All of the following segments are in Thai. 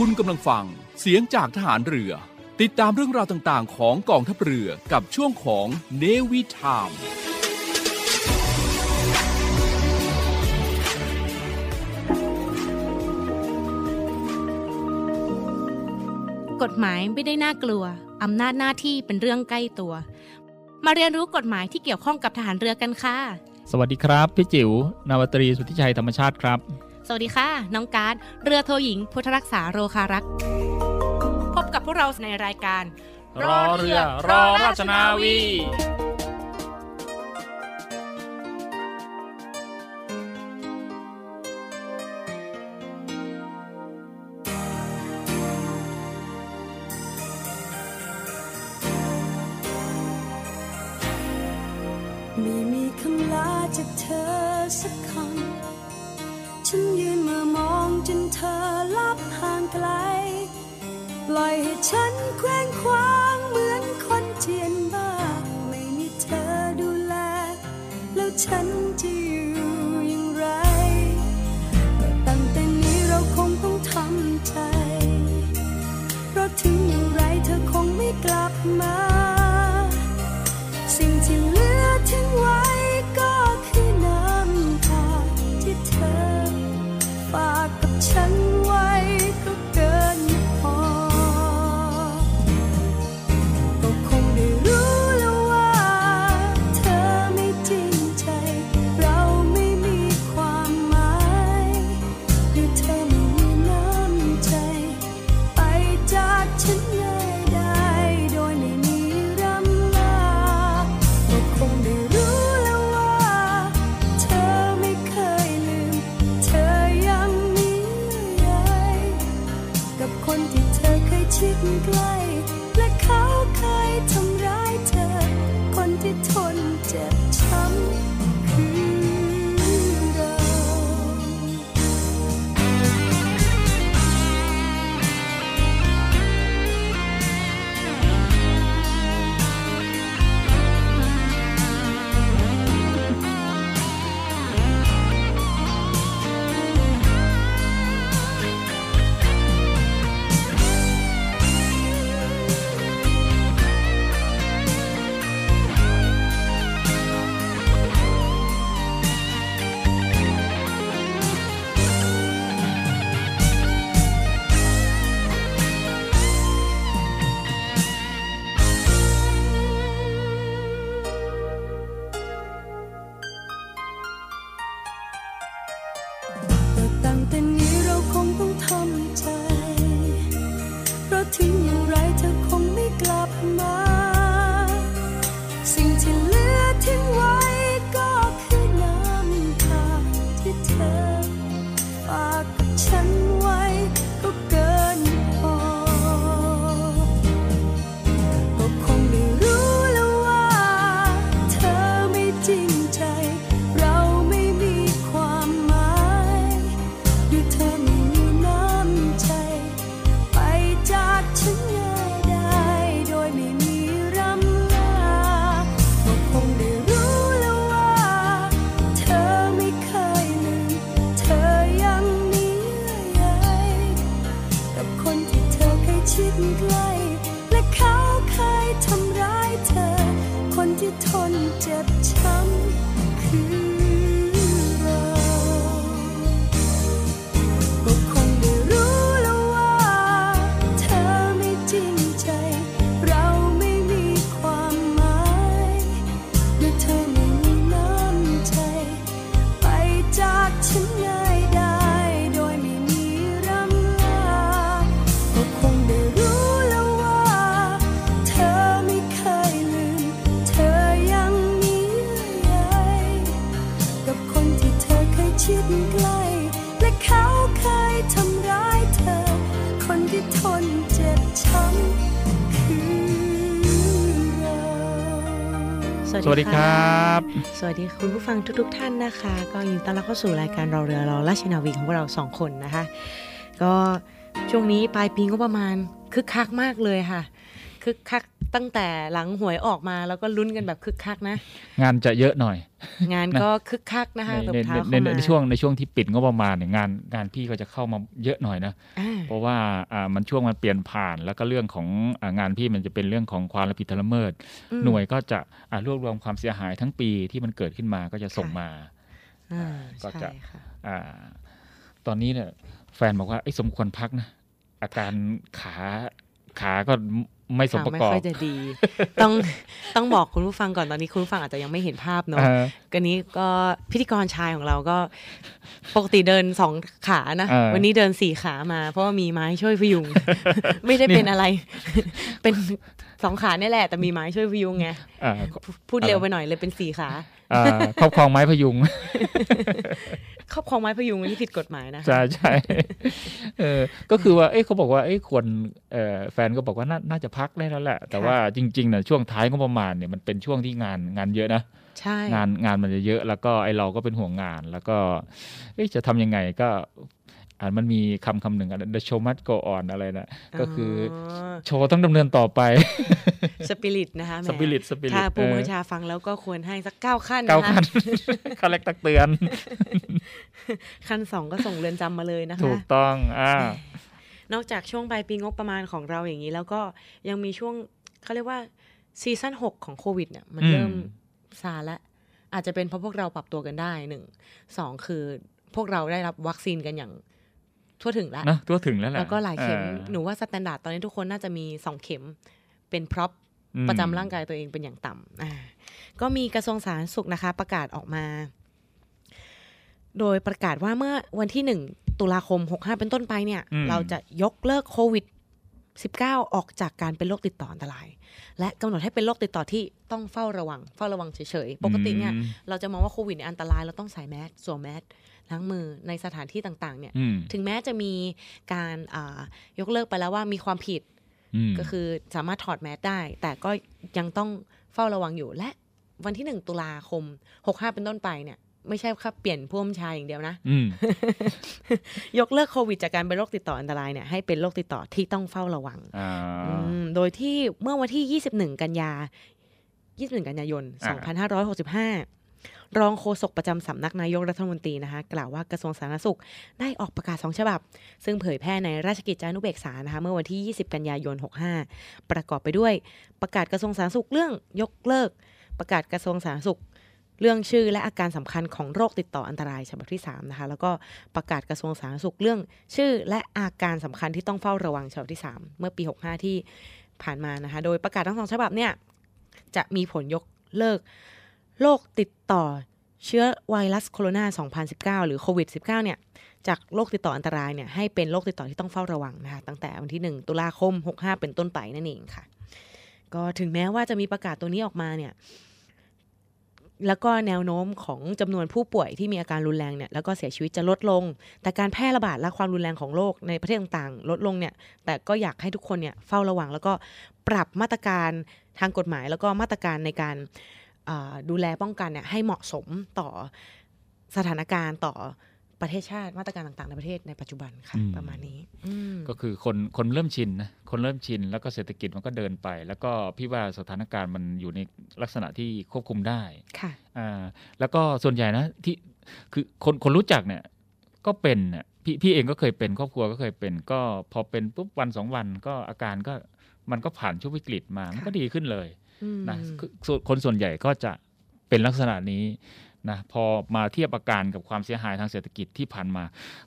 คุณกำลังฟังเสียงจากทหารเรือ ติดตามเรื่องราวต่างๆ ของกองทัพเรือกับช่วงของเนวิทามกฎหมายไม่ได้น่ากลัว อำนาจหน้าที่เป็นเรื่องใกล้ตัว มาเรียนรู้กฎหมายที่เกี่ยวข้องกับทหารเรือกันค่ะ สวัสดีครับ พี่จิว๋วนาวาตรีสุทธิชัยธรรมชาติครับ สวัสดีค่ะ น้องการ์ดเรือโทหญิง พุทธรักษาโรคารัก พบกับพวกเราในรายการ รอเรือ รอราชนาวี ไม่มีคำลาจากเธอสักคำ ล่อยให้ฉันแคว้งคว้างเหมือนคนเจียนบ้า ไม่มีเธอดูแล แล้วฉันจะอยู่อย่างไรก็ตั้งแต่นี้เราคงต้องทำใจ เพราะถึงอย่างไรเธอคงไม่กลับมา ท สวัสดีครับ สวัสดีคุณผู้ฟังทุก ๆ ท่านนะคะ ก็ยินดีต้อนรับเข้าสู่รายการรอเรือรอราชนาวีของพวกเราสองคนนะคะ ก็ช่วงนี้ปลายปีก็ประมาณคึกคักมากเลยค่ะ คึกคักตั้งแต่หลังหวยออกมาแล้วก็ลุ้นกันแบบคึกคักนะ งานจะเยอะหน่อย งานก็คึกคักนะคะในตบในเท้าในเข้าในมาในช่วงในช่วงที่ปิดงบประมาณเนี่ยงานงานพี่ก็จะเข้ามาเยอะหน่อยนะอ่าเพราะว่าอ่ามันช่วงมันเปลี่ยนผ่านแล้วก็เรื่องของอางานพี่มันจะเป็นเรื่องของความรับผิดละเมิดอืมหน่วยก็จะอ่ารวบรวมความเสียหายทั้งปีที่มันเกิดขึ้นมาก็จะส่งค่ะมาอ่าก็จะใช่ค่ะอ่าตอนนี้เนี่ยแฟนบอกว่าไอ้ยสมควรพักนะอาการขาขาก็ ไม่สมค่ะประไม่กอบค่อยจะดี ต้องต้องบอกคุณผู้ฟังก่อนตอนนี้คุณผู้ฟังอาจจะยังไม่เห็นภาพเนาะอ่ากันนี้ก็พิธีกรชายของเราก็ปกติเดินสองขานะเออวันนี้เดินสี่ขามา เพราะว่ามีไม้ช่วยพยุง ไม่ได้เป็นอะไร เป็นสองขาเนี่ยแหละ แต่มีไม้ช่วยพยุงไงอ่าพูดเร็วไปหน่อยเลยเป็นสี่ขาอ่าครอบครองไม้พยุง ครอบครองไม้พยุงนี่ผิดกฎหมายนะคะใช่ใช่เออก็คือว่าเอ้ยเขาบอกว่าเอ้ยควรเอ่อแฟนก็บอกว่าน่าน่าจะพักได้แล้วแหละ แต่ว่าจริงๆเนี่ยช่วงท้ายงบประมาณเนี่ยมันเป็นช่วงที่งานงานเยอะนะใช่งานงานมันจะเยอะ แล้วก็ไอเราก็เป็นห่วงงาน แล้วก็เอ๊ะจะทำยังไงก็ อ่ามันมีคำคำหนึ่งอะ the show must go on อะไรนะก็คือโชว์ต้องดำเนินต่อไปสปิริตนะคะแหมสปิริตสปิริตถ้าปูมือชาฟังแล้วก็ควรให้สักเก้าขั้นเก้านะคะขั้นขั้นแรกตักเตือน ขั้นสองก็ส่งเรือนจำมาเลยนะคะ ถูกต้องอ่านอกจากช่วงปลายปีงบประมาณของเราอย่างนี้ แล้วก็ยังมีช่วงเขาเรียกว่าซีซั่น6ของโควิดเนี่ยมันอืมเริ่มซาแล้วอาจจะเป็นเพราะพวกเราปรับตัวกันได้หนึ่งสองคือพวกเราได้รับวัคซีนกันอย่าง ทั่วถึงแล้วนะทั่วถึงแล้วแหละแล้วก็หลายเข็มออหนูว่า standard ตอนนี้ทุกคนน่าจะมีสองเข็มเป็น prop อืมประจำร่างกายตัวเองเป็นอย่างต่ำอ่าก็มีกระทรวงสาธารณสุขนะคะ ประกาศออกมา โดยประกาศว่าเมื่อวันที่หนึ่งตุลาคม 65 เป็นต้นไปเนี่ยอืมเราจะยกเลิกโควิด 19 ออกจากการเป็นโรคติดต่ออันตราย และกำหนดให้เป็นโรคติดต่อที่ต้องเฝ้าระวัง เฝ้าระวังเฉยๆ ปกติเนี่ยอืมเราจะมองว่าโควิดเนี่ยอันตรายเราต้องใส่แมสสวมแมส ล้างมือในสถานที่ต่างๆเนี่ยอืมถึงแม้จะมีการอ่ายกเลิกไปแล้วว่ามีความผิดมก็คือสามารถถอดแมสได้ แต่ก็ยังต้องเฝ้าระวังอยู่และวันที่หนึ่งตุลาคม65เป็นต้นไปเนี่ยไม่ใช่แค่เปลี่ยนผู้บัญชาอย่างเดียวนะอืมยกเลิกโควิดจากการเป็นโรคติดต่ออันตรายเนี่ยให้เป็นโรคติดต่อที่ต้องเฝ้าระวังอ่าอืมโดยที่เมื่อวันที่ 21 กันยา 21 กันยายนอ่า2565 รองโฆษกประจำสำนักนายกรัฐมนตรีนะคะกล่าวว่ากระทรวงสาธารณสุขได้ออกประกาศ 2 ฉบับ ซึ่งเผยแพร่ในราชกิจจานุเบกษานะคะเมื่อวันที่ 20 กันยายน 65 ประกอบไปด้วยประกาศกระทรวงสาธารณสุขเรื่องยกเลิก ประกาศกระทรวงสาธารณสุขเรื่องชื่อและอาการสำคัญของโรคติดต่ออันตรายฉบับที่3นะคะแล้วก็ประกาศกระทรวงสาธารณสุขเรื่องชื่อ และอาการสำคัญที่ต้องเฝ้าระวังฉบับที่ 3 เมื่อปี 65 ที่ผ่านมานะคะ โดยประกาศทั้งสองฉบับเนี่ยจะมีผลยกเลิก โรคติดต่อเชื้อไวรัสโคโรนา 2019 หรือโควิด -19 เนี่ย จากโรคติดต่ออันตรายเนี่ยให้เป็นโรคติดต่อที่ต้องเฝ้าระวังนะคะ ตั้งแต่วันที่ 1 ตุลาคม 65 เป็นต้นไปนั่นเองค่ะ ก็ถึงแม้ว่าจะมีประกาศตัวนี้ออกมาเนี่ย แล้วก็แนวโน้มของจำนวนผู้ป่วยที่มีอาการรุนแรงเนี่ย แล้วก็เสียชีวิตจะลดลง แต่การแพร่ระบาดและความรุนแรงของโรคในประเทศต่างๆ ลดลงเนี่ย แต่ก็อยากให้ทุกคนเนี่ยเฝ้าระวัง แล้วก็ปรับมาตรการทางกฎหมาย แล้วก็มาตรการในการ ดูแลป้องกันเนี่ยให้เหมาะสมต่อสถานการณ์ต่อประเทศชาติมาตรการต่างๆ ในประเทศในปัจจุบันค่ะอืมประมาณนี้อืมก็คือคนคนเริ่มชินนะคนเริ่มชิน แล้วก็เศรษฐกิจมันก็เดินไป แล้วก็พี่ว่าสถานการณ์มันอยู่ในลักษณะที่ควบคุมได้ค่ะอ่าแล้วก็ส่วนใหญ่นะที่คือคนคนรู้จักเนี่ยก็เป็นน่ะพี่พี่เองก็เคยเป็นครอบครัวก็เคยเป็น ก็พอเป็นปุ๊บวันสองวันก็อาการก็มันก็ผ่านช่วงวิกฤตมามันก็ดีขึ้นเลยอืม นะคือส่วนคนส่วนใหญ่ก็จะเป็นลักษณะนี้นะพอมาเทียบอาการกับความเสียหายทางเศรษฐกิจที่ผ่านมา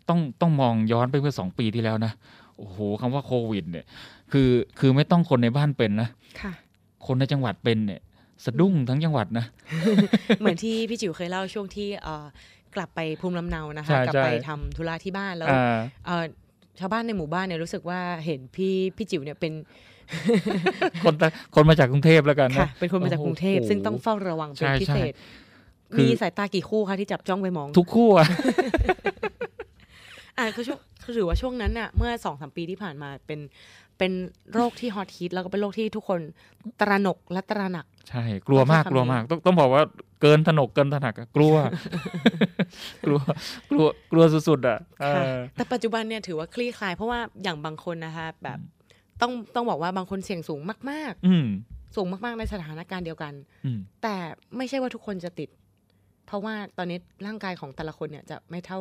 ต้องต้องมองย้อนไปเมื่อสองปีที่แล้วนะโอ้โหคำว่าโควิด เนี่ย คือคือไม่ต้องคนในบ้านเป็นนะค่ะ คนในจังหวัดเป็นเนี่ย สะดุ้งทั้งจังหวัดนะ เหมือนที่พี่จิ๋วเคยเล่าช่วงที่เอ่อกลับไปภูมิลำเนานะคะใช่กลัใช่ไปทำธุระที่บ้านแล้วอ่าเอ่อชาวบ้านในหมู่บ้านเนี่ยรู้สึกว่าเห็นพี่พี่จิ๋วเนี่ยเป็น คนตะคนมาจากกรุงเทพแล้วกันนะค่ะเป็นคนมาจากกรุงเทพโอ้โหซึ่งต้องเฝ้าระวังเป็นใช่พิใช่เศษคือมีสายตากี่คู่คะที่จับจ้องไปมอง ทุกคู่อะอ่าคือช่วงคือถือว่าช่วงนั้นน่ะ เมื่อสองสามปีที่ผ่านมาเป็นเป็นโรคที่ฮอตฮิตแล้วก็เป็นโรคที่ทุกคนตระหนกและตระหนัก ใช่ กลัวมากเอาใช้คำกลัวมาก ต้องต้องบอกว่าเกินถนกเกินถนักอะกลัว กลัวกลัวกลัวสุดๆอะเอค่ะอแต่ปัจจุบันเนี่ยถือว่าคลี่คลายเพราะว่าอย่างบางคนนะคะแบบ ต้องต้องบอกว่าบางคนเสี่ยงสูงมากอืมๆสูงมาก ๆ ในสถานการณ์เดียวกันอืมแต่ไม่ใช่ว่าทุกคนจะติด เพราะว่าตอนนี้ร่างกายของแต่ละคนเนี่ยจะไม่เท่า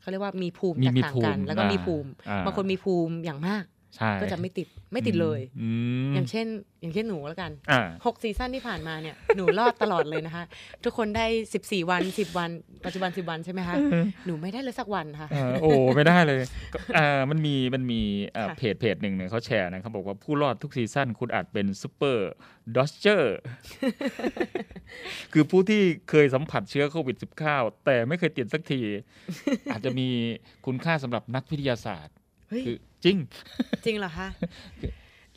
เขาเรียกว่ามีภูมิมีแตกมีต่างภูกันมิแล้วก็มีอ่าภูมิอ่าบางคนมีภูมิอย่างมากใช่ ก็จะไม่ติดไม่ติดเลยอืมอย่างเช่น อย่างเช่นหนูแล้วกันอ่าหก season ที่ผ่านมาเนี่ยหนูรอดตลอดเลยนะคะ ทุกคนได้สิบสี่วันสิบวัน ปัจจุบันสิบวันใช่ไหมคะหนูไม่ได้เลยสักวันค่ะเออโอ้ไม่ได้เลยก็เอ่อมันมีมันมีเอ่อค่ะเพจเพจหนึ่งเนี่ยเขาแชร์นะเขาบอกว่าผู้รอดทุก season คุณอาจเป็นซูเปอร์ดอเจอร์คือผู้ที่เคยสัมผัสเชื้อโควิด -19 แต่ไม่เคยติดสักที อาจจะมีคุณค่าสำหรับนักวิทยาศาสตร์เฮ้ย คือจริง จริงเหรอคะ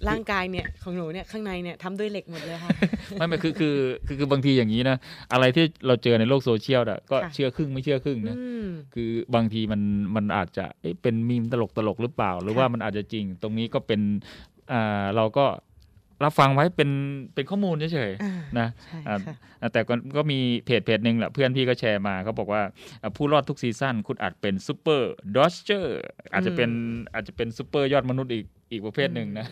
ร่างกายเนี่ยของหนูเนี่ยข้างในเนี่ยทำด้วยเหล็กหมดเลยค่ะไม่ไม่คือคือคือคือบางทีอย่างนี้นะอะไรที่เราเจอในโลกโซเชียลอะก็ค่ะเชื่อครึ่งไม่เชื่อครึ่งนะอืมคือบางทีมันมันอาจจะเอ๊ะเป็นมีมตลกตลกหรือเปล่า หรือค่ะว่ามันอาจจะจริง ตรงนี้ก็เป็นอ่าเราก็ รับฟังไว้เป็นเป็นข้อมูลเฉยอ่าๆนะใช่อ่าค่ะอ่าแต่ก็ก็มีเพจเพจหนึ่งแหละเพื่อนพี่ก็แชร์มาเขาบอกว่าอ่าผู้รอดทุก season คุณอาจเป็น super dodger อาจจะเป็นอาจจะเป็นซูเปอร์ยอดมนุษย์อีกอีกประเภทหนึ่งนะ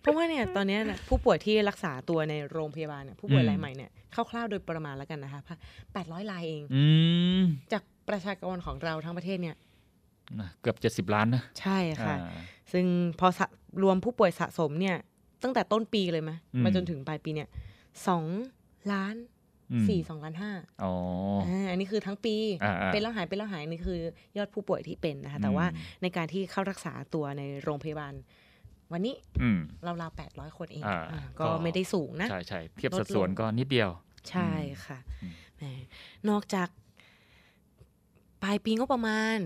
เพราะว่าเนี่ยตอนเนี้ยเนี่ยผู้ป่วยที่รักษาตัวในโรงพยาบาลเนี่ยผู้ป่วยอืมรายใหม่เนี่ยคร่าวๆโดยประมาณแล้วกันนะคะแปดร้อยรายเองอืมจากประชากรของเราทั้งประเทศเนี่ยนะเกือบเจ็ดสิบล้านนะ ใช่ค่ะอ่าซึ่งพอสะรวมผู้ป่วยสะสมเนี่ย ตั้งแต่ต้นปีเลยไหมอืมมาจนถึงปลายปีเนี่ยสองล้านอืมสี่สองล้านห้าอ๋ออ่าอันนี้คือทั้งปีอ่าๆเป็นแล้วหายเป็นแล้วหายนี่คือยอดผู้ป่วยที่เป็นนะคะ แต่อืมว่าในการที่เข้ารักษาตัวในโรงพยาบาล วันนี้อืมราวๆแปดร้อยคนเองอ่าอ่าก็ก็ไม่ได้สูงนะ ใช่ใช่เทียบลดสัดส่วนลงก็นิดเดียว ใช่ค่ะอืมแหมนอกจากปลายปีก็ประมาณ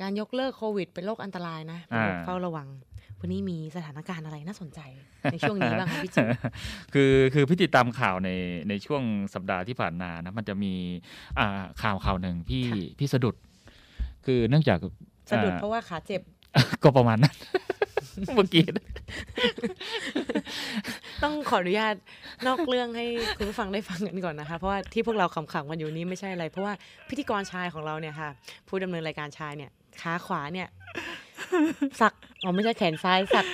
การยกเลิกโควิด เป็นโรคอันตรายนะเป็นโรคอ่าเฝ้าระวัง วันนี้มีสถานการณ์อะไรน่าสนใจในช่วงนี้บ้างคะพี่จิ๋วคือคือพี่ติดตามข่าวในในช่วงสัปดาห์ที่ผ่านมานะมันจะมีอ่าข่าวข่าวหนึ่งพี่ค่ะพี่สะดุด คือเนื่องจากสะดุดอ่เพราะว่าขาเจ็บ ก็ประมาณนั้นเมื่อกี้ต้องขออนุญาตนอกเรื่องให้คุณผู้ฟังได้ฟังกันก่อนนะคะ เพราะว่าที่พวกเราขำๆกันอยู่นี้ไม่ใช่อะไร เพราะว่าพิธีกรชายของเราเนี่ยค่ะ ผู้ดำเนินรายการชายเนี่ยขาขวาเนี่ย สักอ๋อไม่ใช่แขนซ้ายสัก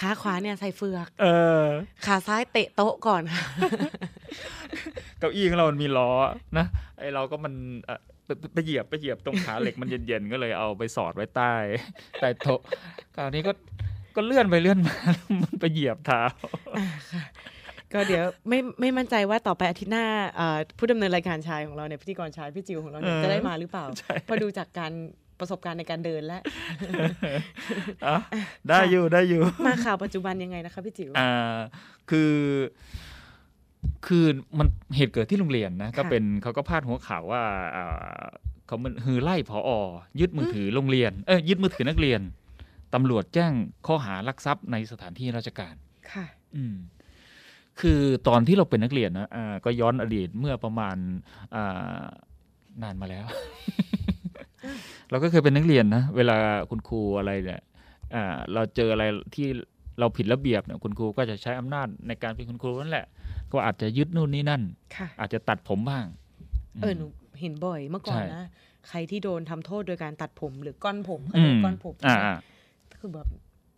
ขาขวาเนี่ยใส่เฟือก เออ ขาซ้ายเตะโต๊ะก่อนค่ะเก้าอี้ของเรามันมีล้อนะไอเราก็มันเอ่อไปไปไปเหยียบไปเหยียบตรงขาเหล็กมันเย็นๆก็เลยเอาไปสอดไว้ใต้ใต้โต๊ะคราวนี้ก็ก็เลื่อนไปเลื่อนมาแล้วมันไปเหยียบเท้าก็เดี๋ยวไม่ไม่มั่นใจว่าต่อไปอาทิตย์หน้าเอ่อผู้ดำเนินรายการชายของเราเนี่ยพิธีกรชายพี่จิวของเราเนี่ยเออจะได้มาหรือเปล่าใช่พอดูจากการ ประสบการณ์ในการเดินและอะได้อยู่ได้อยู่ มาข่าวปัจจุบันยังไงนะคะพี่จิ๋วอ่าคือคือมันเหตุเกิดที่โรงเรียนนะ ก็ค่ะเป็นเขาก็พาดหัวข่าวว่าอ่าเขามันฮือไล่ผอยึดมือถือโรงเรียน เอ้ยยึดมือถือนักเรียนตำรวจแจ้งข้อหารักทรัพย์ในสถานที่ราชการ ค่ะ อืม คือตอนที่เราเป็นนักเรียนนะอ่าก็ย้อนอดีตเมื่อประมาณอ่านานมาแล้ว เราก็เคยเป็นนักเรียนนะเวลาคุณครูอะไรเนี่ยอ่าเราเจออะไรที่เราผิดระเบียบเนี่ยคุณครูก็จะใช้อำนาจในการเป็นคุณครูนั่นแหละ ก็อาจจะยึดนู่นนี่นั่นค่ะอาจจะตัดผมบ้าง เออหนูเห็นบ่อยเมื่อก่อนใช่นะใครที่โดนทำโทษโดยการตัดผมหรือก้อนผมอืมก้อนผมอ่าใช่ไหมอ่าคือแบบ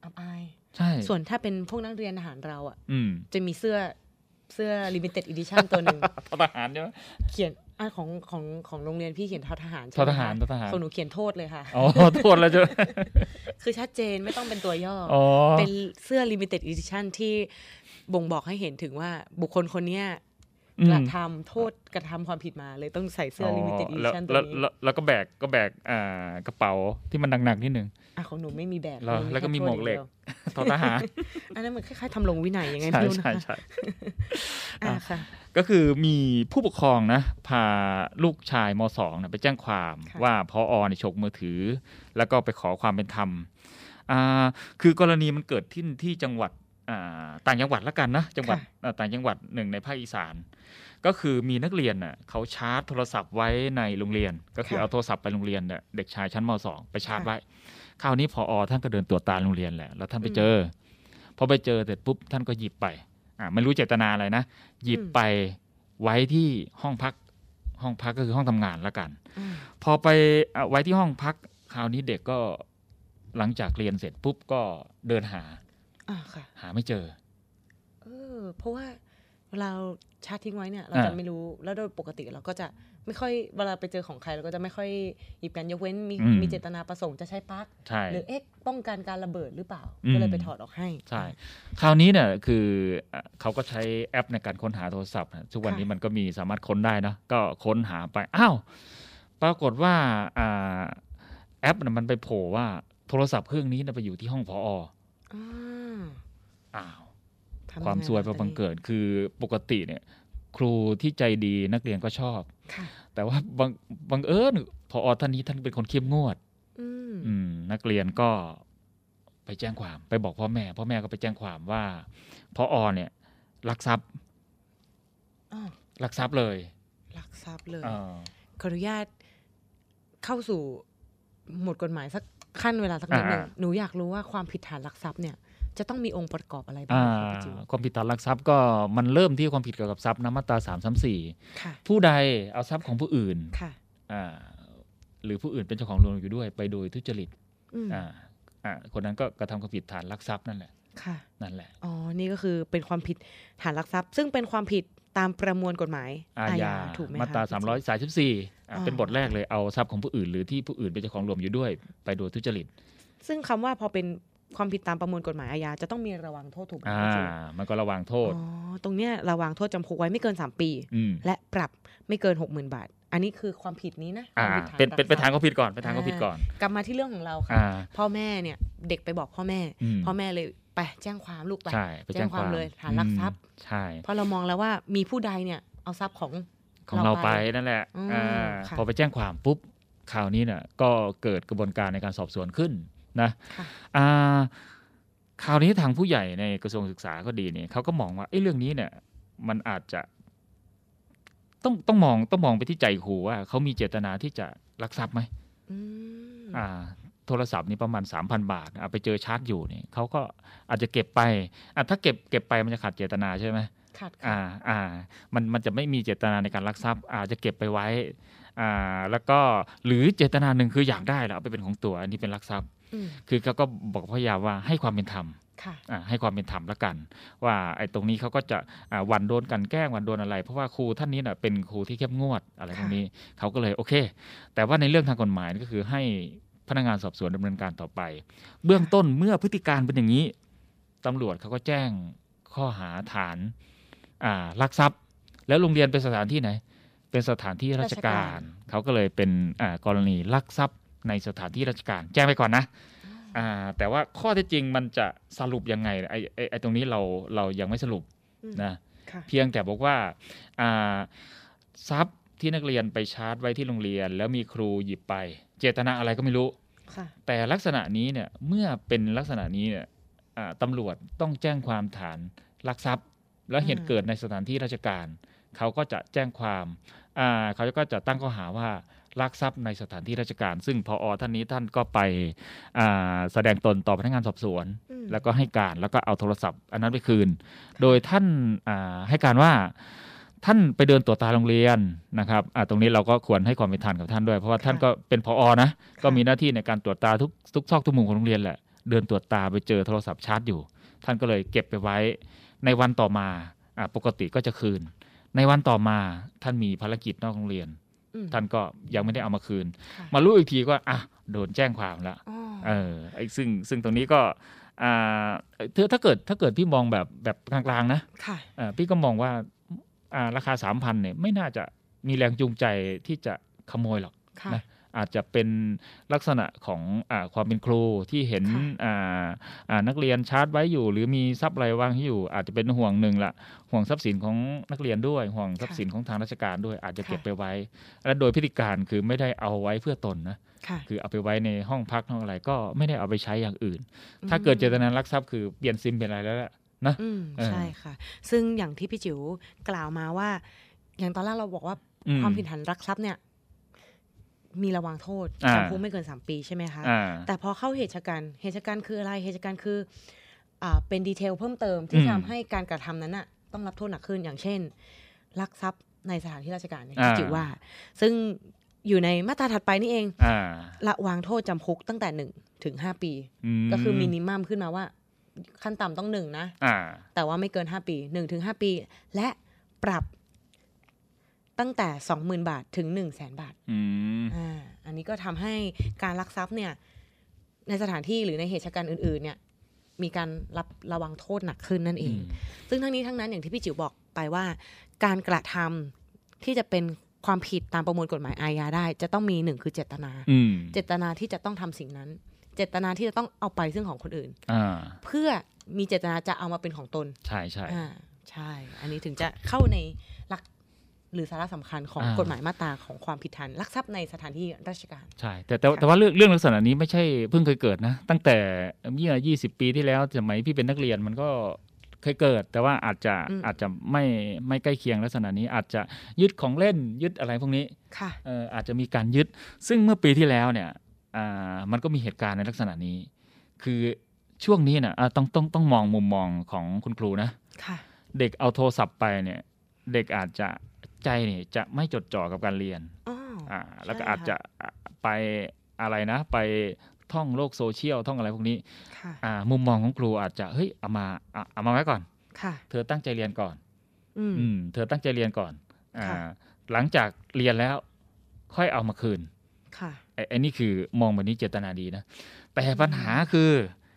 อับอายใช่ส่วนถ้าเป็นพวกนักเรียนทหารเราอะอืมจะมีเสื้อเสื้อ limited edition ตัวหนึ่งทหารใช่ไหมเขียน อะของของของโรงเรียนพี่เขียนทอทหารทใช่ไหมทหารคะทหารของหนูเขียนโทษเลยค่ะอ๋อโทษแล้วจะคือชัดเจนไม่ต้องเป็นตัวย่อออ๋อเป็นเสื้อ limited edition ที่บ่งบอกให้เห็นถึงว่าบุคคลคนเนี้ยอืม กระทำโทษกระทำความผิดมาเลยต้องใส่เสื้อ limited แล้ว edition ตัวแล้วนี้แล้วแล้วก็แบกก็แบกอ่ากระเป๋าที่มันหนักๆนิดนึงอะของหนูไม่มีแบบแล้วหนูแล้วก็มีแค่หมวกเหล็กโทษทอทหารอย่างเดียวอันนั้นมันคล้ายๆทำลงวินัยยังไงใช่ไม่รู้นะใช่คะใช่อะค่ะก็คือมีผู้ปกครองนะ พาลูกชายมสองนะไปแจ้งความค่ะว่าพออเนี่ยฉกมือถือ แล้วก็ไปขอความเป็นธรรมอ่าคือกรณีมันเกิดที่ที่จังหวัดอ่า ต่างจังหวัดละกันนะจังหวัดอ่าต่างจังหวัดหนึ่งในภาคอีสาน ก็คือมีนักเรียนน่ะเขาชาร์จโทรศัพท์ไว้ในโรงเรียน ก็คือค่ะเอาโทรศัพท์ไปโรงเรียนเนี่ยเด็กชายชั้นมสองไปชาร์จค่ะไว้คราวนี้พออท่านก็เดินตรวจตาโรงเรียนแหละแล้วท่านไปเจอพอไปเจอเสร็จปุ๊บท่านก็หยิบไปอ่าไม่รู้เจตนาอะไรนะหยิบไปไว้ที่ห้องพักห้องพักก็คือห้องทำงานละกันอืมพอไปเอาไว้ที่ห้องพักคราวนี้เด็กก็หลังจากเรียนเสร็จปุ๊บก็เดินหาอะค่ะ หาไม่เจอ เออ เพราะว่าเวลาเราชาร์จทิ้งไว้เนี่ย เราอ่าจะไม่รู้แล้วโดยปกติเราก็จะไม่ค่อยเวลาไปเจอของใครเราก็จะไม่ค่อยหยิบกันยกเว้นมีอืมมีเจตนาประสงค์จะใช้ปลั๊กใช่หรือเอ๊ะป้องกันการระเบิดหรือเปล่าอืมก็เลยไปถอดออกให้ใช่คราวนี้เนี่ยคือเอ่อเขาก็ใช้แอปในการค้นหาโทรศัพท์นะทุกวันนี้มันก็มีสามารถค้นได้เนอะก็ค้นหาไปอ้าวปรากฏว่าอ่าแอปน่ะมันไปโผล่ว่าโทรศัพท์เครื่องนี้น่ะไปอยู่ที่ห้องพออ่า อ้าวทำงไงความซวยล่ะมาตอนบังนี้เกิดคือปกติเนี่ย ครูที่ใจดีนักเรียนก็ชอบค่ะแต่ว่าบางบังเอิญพอท่านนี้ท่านเป็นคนเข้มงวดอืมอืมนักเรียนก็ไปแจ้งความไปบอกพ่อแม่ พ่อแม่ก็ไปแจ้งความว่าพออเนี่ยลักทรัพย์อ้าวลักทรัพย์เลยลักทรัพย์เลยเออขออนุญาตเข้าสู่หมวดกฎหมายสักขั้นเวลาสักนิดหนึ่งอ่าหนูอยากรู้ว่าความผิดฐานลักทรัพย์เนี่ย จะต้องมีองค์ประกอบอะไรบ้าอ่างคะพี่จิ๋วความผิดฐานลักทรัพย์ก็มันเริ่มที่ความผิดเกี่ยวกับทรัพย์นะมาตราสามสามสี่ค่ะผู้ใดเอาทรัพย์ของผู้อื่นค่ะอ่าหรือผู้อื่นเป็นเจ้าของรวมอยู่ด้วย ไปโดยทุจริตอืมอ่าอ่าคนนั้นก็กระทำความผิดฐานลักทรัพย์นั่นแหละค่ะนั่นแหละ อ๋อ นี่ก็คือเป็นความผิดฐานลักทรัพย์ ซึ่งเป็นความผิดตามประมวลกฎหมาย อาญาถูกไหมคะมาตราพี่สามจิ๋วร้อยสาสิบสี่อ๋อเป็นบทแรกเลยเอาทรัพย์ของผู้อื่น หรือที่ผู้อื่นเป็นเจ้าของรวมอยู่ด้วย ไปโดยทุจริต ซึ่งคำว่าพอเป็น ความผิดตามประมวลกฎหมายอาญาจะต้องมีระวังโทษถูกไหมอ่าพี่จิ๋วมันก็ระวังโทษอ๋อตรงเนี้ยระวังโทษจำคุกไว้ไม่เกิน 3 ปีอืมและปรับไม่เกิน 60,000 บาท อันนี้คือความผิดนี้นะอ่าความผิดฐเป็นเป็นเป็นลักททางรัพย์ก็ผิดก่อนเป็นทางก็ผิดก่อนกลับมาที่เรื่องของเราค่ะอ่าพ่อแม่เนี่ยเด็กไปบอกพ่อแม่อืมพ่อแม่เลยไปแจ้งความลูกไปใช่ไปแจ้งความแจ้งความเลยฐานลักทรัพย์อืมใช่เพราะเรามองแล้วว่ามีผู้ใดเนี่ยเอาทรัพย์ของของเราไปเราไปนั่นแหละอืมอ่าค่ะพอไปแจ้งความปุ๊บข่าวนี้เนี่ยก็เกิดกระบวนการในการสอบสวนขึ้น นะค่ะอ่าคราวนี้ทางผู้ใหญ่ในกระทรวงศึกษาก็ดีเนี่ยเขาก็มองว่าไอ้เรื่องนี้เนี่ย มันอาจจะ ต้องต้องมองต้องมองไปที่ใจครูว่าเขามีเจตนาที่จะลักทรัพย์ไหมอืมอ่า โทรศัพท์นี่ประมาณสามพันบาทอะไปเจอชาร์จอยู่เนี่ยเขาก็อาจจะเก็บไปอะถ้าเก็บเก็บไปมันจะขาดเจตนาใช่ไหมขาดอ่าค่ะอ่า มันมันจะไม่มีเจตนาในการลักทรัพย์ อาจจะเก็บไปไว้อ่าแล้วก็หรือเจตนาหนึ่งคืออยากได้แล้วเอาไปเป็นของตัว อันนี้เป็นลักทรัพย์อืม คือเขาก็บอกพยายามว่าให้ความเป็นธรรมค่ะอ่าให้ความเป็นธรรมละกัน ว่าไอ้ตรงนี้เขาก็จะอ่าวันโดนกลันแกล้งวันโดนอะไร เพราะว่าครูท่านนี้น่ะเป็นครูที่เข้มงวดอะไรพวกนี้เขาก็เลยโอเค แต่ว่าในเรื่องทางกฎหมายนี่ก็คือให้พนักงานสอบสวนดำเนินการต่อไป เบื้องต้นเมื่อพฤติการเป็นอย่างนี้ตำรวจเขาก็แจ้งข้อหาฐานอ่าลักทรัพย์ แล้วโรงเรียนเป็นสถานที่ไหน เป็นสถานที่ราชการ เขาก็เลยเป็นอ่ากรณีลักทรัพย์ ในสถานที่ราชการ แจ้งไปก่อนนะอ่าแต่ว่าข้อเท็จจริงมันจะสรุปยังไงไอ้ไอ้ไอ้ตรงนี้เราเรายังไม่สรุปอืมนะค่ะเพียงแต่บอกว่าอ่าทรัพย์ที่นักเรียนไปชาร์จไว้ที่โรงเรียน แล้วมีครูหยิบไป เจตนาอะไรก็ไม่รู้ค่ะแต่ลักษณะนี้เนี่ยเมื่อเป็นลักษณะนี้เนี่ยอ่าตำรวจต้องแจ้งความฐานลักทรัพย์ แล้วเหตุอืมเกิดในสถานที่ราชการ เขาก็จะแจ้งความอ่าเขาก็จะตั้งข้อหาว่า ลักทรัพย์ในสถานที่ราชการ ซึ่งพอท่านนี้ท่านก็ไปอ่าแสดงตนต่อพนักงานสอบสวนอืมแล้วก็ให้การแล้วก็เอาโทรศัพท์ อันนั้นไปคืน โดยท่านอ่าให้การว่าท่านไปเดินตรวจตาโรงเรียนนะครับอ่าตรงนี้เราก็ควรให้ความเป็นธรรมกับท่านด้วย เพราะว่าท่านก็เป็นพออนะ ก็มีหน้าที่ในการตรวจตาทุกทุกซอกทุกมุมของโรงเรียนแหละ เดินตรวจตาไปเจอโทรศัพท์ชาร์จอยู่ ท่านก็เลยเก็บไปไว้ ในวันต่อมาอ่าปกติก็จะคืน ในวันต่อมาท่านมีภารกิจนอกโรงเรียนอืม ท่านก็ยังไม่ได้เอามาคืนค่ะมารู้อีกทีก็อะโดนแจ้งความแล้วอ๋อเออไอ้ซึ่งซึ่งตรงนี้ก็อ่าถ้าถ้าเกิดถ้าเกิดพี่มองแบบแบบกลางๆนะค่ะอ่าพี่ก็มองว่าอ่าราคาสามพันเนี่ยไม่น่าจะมีแรงจูงใจที่จะขโมยหรอกค่ะนะ อาจจะเป็นลักษณะของอาความเป็นครูที่เห็นค่ะอ่าอ่านักเรียนชาร์จไว้อยู่ หรือมีทรัพย์อะไรวางอยู่ อาจจะเป็นห่วงหนึ่งละห่วงทรัพย์สินของนักเรียนด้วย ห่วงทรัพย์สินของทางราชการด้วย อาจจะเก็บไปไว้ และโดยพฤติการคือไม่ได้เอาไว้เพื่อตนนะค่ะคือเอาไปไว้ในห้องพักห้องอะไรก็ไม่ได้เอาไปใช้อย่างอื่น ถ้าเกิดเจตนาลักทรัพย์คือเปลี่ยนซิมเป็นอะไรแล้วแหละนะอืมเออใช่ค่ะ ซึ่งอย่างที่พี่จิ๋วกล่าวมาว่า อย่างตอนแรกเราบอกว่าอืมความผิดฐานรักทรัพย์เนี่ย มีระวังโทษอ่าจำคุกไม่เกินสามปีใช่ไหมคะอ่าแต่พอเข้าเหตุชะกันเหตุชะกันคืออะไรเหตุชะกันคืออ่าเป็นดีเทลเพิ่มเติมที่อืมทำให้การกระทำนั้นน่ะต้องรับโทษหนักขึ้นอย่างเช่นลักทรัพย์ในสถานที่ราชการเนี่ยอ่าที่จิ๋วว่า ซึ่งอยู่ในมาตราถัดไปนี่เองอ่าระวางโทษจำคุกตั้งแต่หนึ่งถึงห้าปีมก็คือมินิมัมขึ้นมาว่า ขั้นต่ำต้องหนึ่งนะอ่าแต่ว่าไม่เกิน5ปี1ถึง5ปี และปรับ ตั้งแต่ 20,000 บาทถึง 1 0 0 0 0แสนบาทอืมอ่าอันนี้ก็ทำให้การลักทรัพย์เนี่ย ในสถานที่หรือในเหตุการณ์อื่น ๆ เนี่ย มีการรับระวังโทษหนักขึ้นนั่นเอง ซึ่งทั้งนี้ทั้งนั้นอย่างที่พี่จิ๋วบอกไปว่า การกระทำที่จะเป็นความผิดตามประมวลกฎหมายอาญาได้ จะต้องมีหนึ่งคือเจตนาอืมเจตนาที่จะต้องทำสิ่งนั้น เจตนาที่จะต้องเอาไปซึ่งของคนอื่นอ่าเพื่อมีเจตนาจะเอามาเป็นของตน ใช่ใช่อ่าใช่ อันนี้ถึงจะเข้าในหลัก หรือสาระสำคัญของอ่ากฎหมายมาตราของความผิดฐานลักทรัพย์ในสถานที่ราชการใช่แต่แต่ค่ะแต่ว่าเรื่องเรื่องลักษณะนี้ไม่ใช่เพิ่งเคยเกิดนะ ตั้งแต่เมื่อยี่สิบปีที่แล้วสมัยพี่เป็นนักเรียนมันก็เคยเกิด แต่ว่าอาจจะอืมอาจจะไม่ไม่ใกล้เคียงลักษณะนี้อาจจะยึดของเล่นยึดอะไรพวกนี้ค่ะเอ่ออาจจะมีการยึด ซึ่งเมื่อปีที่แล้วเนี่ยอ่ามันก็มีเหตุการณ์ในลักษณะนี้ คือช่วงนี้นะอะต้องต้องต้องมองมุมมองของคุณครูนะค่ะเด็กเอาโทรศัพท์ไปเนี่ย เด็กอาจจะ ใจเนี่ยจะไม่จดจ่อกับการเรียนอ๋ออ่าแล้วก็ใช่อาจจะไปอะไรนะ ไปท่องโลกโซเชียลท่องอะไรพวกนี้ค่ะอ่ามุมมองของครูอาจจะเฮ้ยเอามาอะเอามาไว้ก่อนค่ะเธอตั้งใจเรียนก่อนอืมอืมเธอตั้งใจเรียนก่อนอ่าค่ะหลังจากเรียนแล้วค่อยเอามาคืนค่ะไอ้ไอ้นี่คือมองแบบนี้เจตนาดีนะ แต่ปัญหาคือ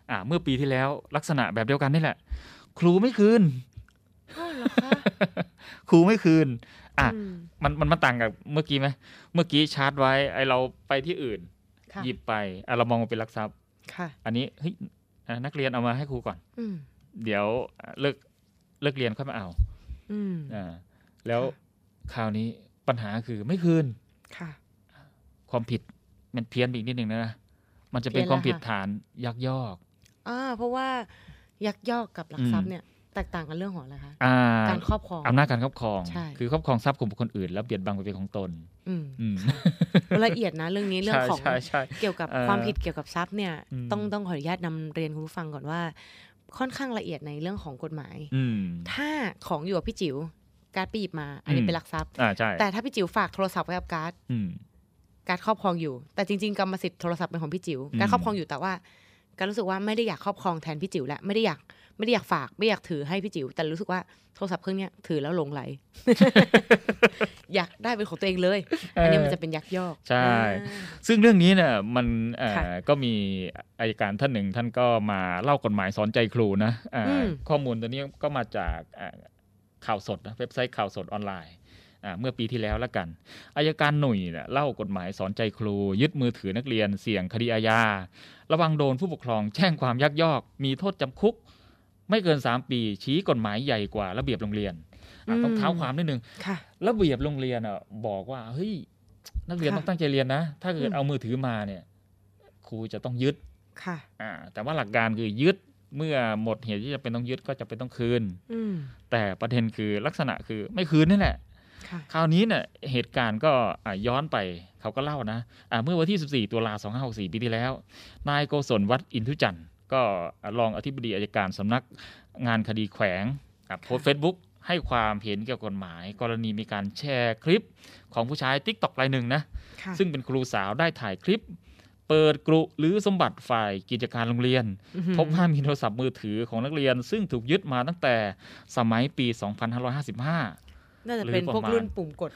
อ่าเมื่อปีที่แล้วลักษณะแบบเดียวกันนี่แหละ ครูไม่คืนอ๋อเหรอคะครูไม่คืน อะมมันมันมาต่างกับเมื่อกี้ไหมเมื่อกี้ชาร์จไว้ไอเราไปที่อื่นค่ะหยิบไปอะเรามองว่าเป็นลักทรัพย์ค่ะอันนี้เฮ้ยอะนักเรียนเอามาให้ครูก่อนอืมเดี๋ยวอะเลิกเลิกเรียนค่อยมาเอาอืมอ่าแล้วค่ะคราวนี้ปัญหาคือไม่คืนค่ะ ความผิดมันเพี้ยนไปอีกนิดหนึ่งนะมันจะเป็นเพี้ยนความผิดแล้วค่ะฐานยักยอกอ่าเพราะว่ายักยอกกับลักทรัพย์เนี่ย แตกต่างกันเรื่องของอะไรคะอ่าการครอบครองอำนาจการครอบครองใช่คือครอบครองทรัพย์ของบุคคลอื่น แล้วเบียดบังไปเป็นของตนอืมอืมละเอียดนะเรื่องนี้เรื่องของใช่ใช่เกี่ยวกับเอ่อความผิดเกี่ยวกับทรัพย์เนี่ยอืมต้องต้องขออนุญาตนำเรียนคุณผู้ฟังก่อนว่า ค่อนข้างละเอียดในเรื่องของกฎหมายอืมถ้าของอยู่กับพี่จิ๋วการ์ดไปหยิบมา อันนี้อืมเป็นลักทรัพย์อ่าใช่แต่ถ้าพี่จิ๋วฝากโทรศัพท์ไว้กับการ์ดอืมการ์ดครอบครองอยู่ แต่จริง ๆกรรมสิทธิ์โทรศัพท์เป็นของพี่จิ๋วอืมการ์ดครอบครองอยู่แต่ว่าการ์ดรู้สึกว่าไม่ได้อยากครอบครองแทนพี่จิ๋วแล้วไม่ได้อยาก ไม่ได้อยากฝากไม่อยากถือให้พี่จิ๋วแต่รู้สึกว่าโทรศัพท์เครื่องเนี้ยถือแล้วหลงใหล อยากได้เป็นของตัวเองเลย อันนี้มันจะเป็นยักยอก ใช่อ่าซึ่งเรื่องนี้เนี่ยมันเอ่อค่ะก็มีอายการท่านหนึ่งท่านก็มาเล่ากฎหมายสอนใจครูนะอ่าอืมข้อมูลตัวนี้ก็มาจากอ่าข่าวสดนะเว็บไซต์ข่าวสดออนไลน์อ่าเมื่อปีที่แล้วแล้วกันอายการหนุ่ยเนี่ยเล่ากฎหมายสอนใจครู ยึดมือถือนักเรียนเสี่ยงคดีอาญา ระวังโดนผู้ปกครองแจ้งความยักยอก มีโทษจำคุก ไม่เกิน 3 ปี ชี้กฎหมายใหญ่กว่าระเบียบโรงเรียนอะต้องเท้าความนิดนึงค่ะระเบียบโรงเรียนอะบอกว่าเฮ้ยนักเรียนค่ะต้องตั้งใจเรียนนะ ถ้าเกิดอืมเอามือถือมาเนี่ย ครูจะต้องยึดค่ะอ่าแต่ว่าหลักการคือยึดเมื่อหมดเหตุที่จะเป็นต้องยึดก็จะเป็นต้องคืนอืมแต่ประเด็นคือลักษณะคือไม่คืนนี่แหละค่ะคราวนี้เนี่ยเหตุการณ์ก็อะย้อนไปเขาก็เล่านะอ่าเมื่อวันที่ 14 ตุลา2564 ปีที่แล้ว นายโกศลวัดอินทุจันทร์ ก็อะรองอธิบดีอายการสำนักงานคดีแขวงอะโพสต์เฟซบุ๊กให้ความเห็นเกี่ยวกับกฎหมาย กรณีมีการแชร์คลิปของผู้ชาย TikTok รายหนึ่งนะคะซึ่งเป็นครูสาวได้ถ่ายคลิป เปิดกรุหรือสมบัติฝ่ายกิจการโรงเรียนอื้อหือพบว่ามีโทรศัพท์มือถือของนักเรียน ซึ่งถูกยึดมาตั้งแต่สมัยปี 2555น่าจะหรือเป็นพวกประมาณรุ่นปุ่มกด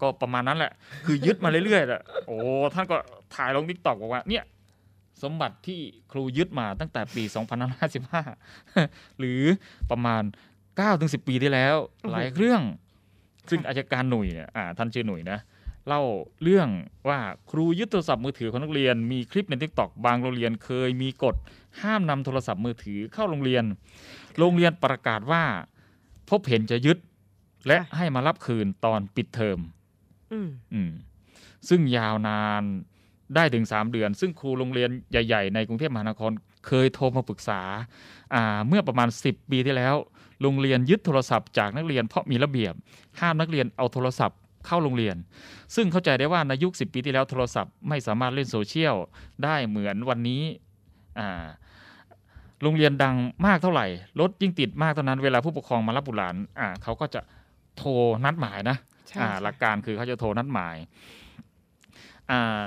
ก็ประมาณนั้นแหละ คือยึดมาเรื่อยๆแหละโอ้ท่านก็ถ่ายลง TikTok บอกว่าเนี่ย สมบัติที่ครูยึดมาตั้งแต่ปี 2555 หรือประมาณ 9-10 ปีที่แล้วโอ้โหหลายเครื่อง ซึ่งค่ะอัยการหนุ่ยเนี่ยอ่าท่านชื่อหนุ่ยนะ เล่าเรื่องว่าครูยึดโทรศัพท์มือถือของนักเรียน มีคลิปใน TikTok บางโรงเรียนเคยมีกฎห้ามนำโทรศัพท์มือถือเข้าโรงเรียน โรงเรียนประกาศว่า พบเห็นจะยึด และให้มารับคืนตอนปิดเทอมอืมอืมซึ่งยาวนาน ได้ถึง 3 เดือน ซึ่งครูโรงเรียนใหญ่ ๆ ในกรุงเทพมหานครเคยโทรมาปรึกษาอ่าเมื่อประมาณ 10 ปีที่แล้ว โรงเรียนยึดโทรศัพท์จากนักเรียนเพราะมีระเบียบ ห้ามนักเรียนเอาโทรศัพท์เข้าโรงเรียน ซึ่งเข้าใจได้ว่าในยุค 10 ปีที่แล้วโทรศัพท์ไม่สามารถเล่นโซเชียลได้เหมือนวันนี้อ่าโรงเรียนดังมากเท่าไหร่รถยิ่งติดมากเท่านั้นเวลาผู้ปกครองมารับบุตรหลานอ่าเขาก็จะโทรนัดหมายนะใช่อ่าค่ะหลักการคือเขาจะโทรนัดหมายอ่า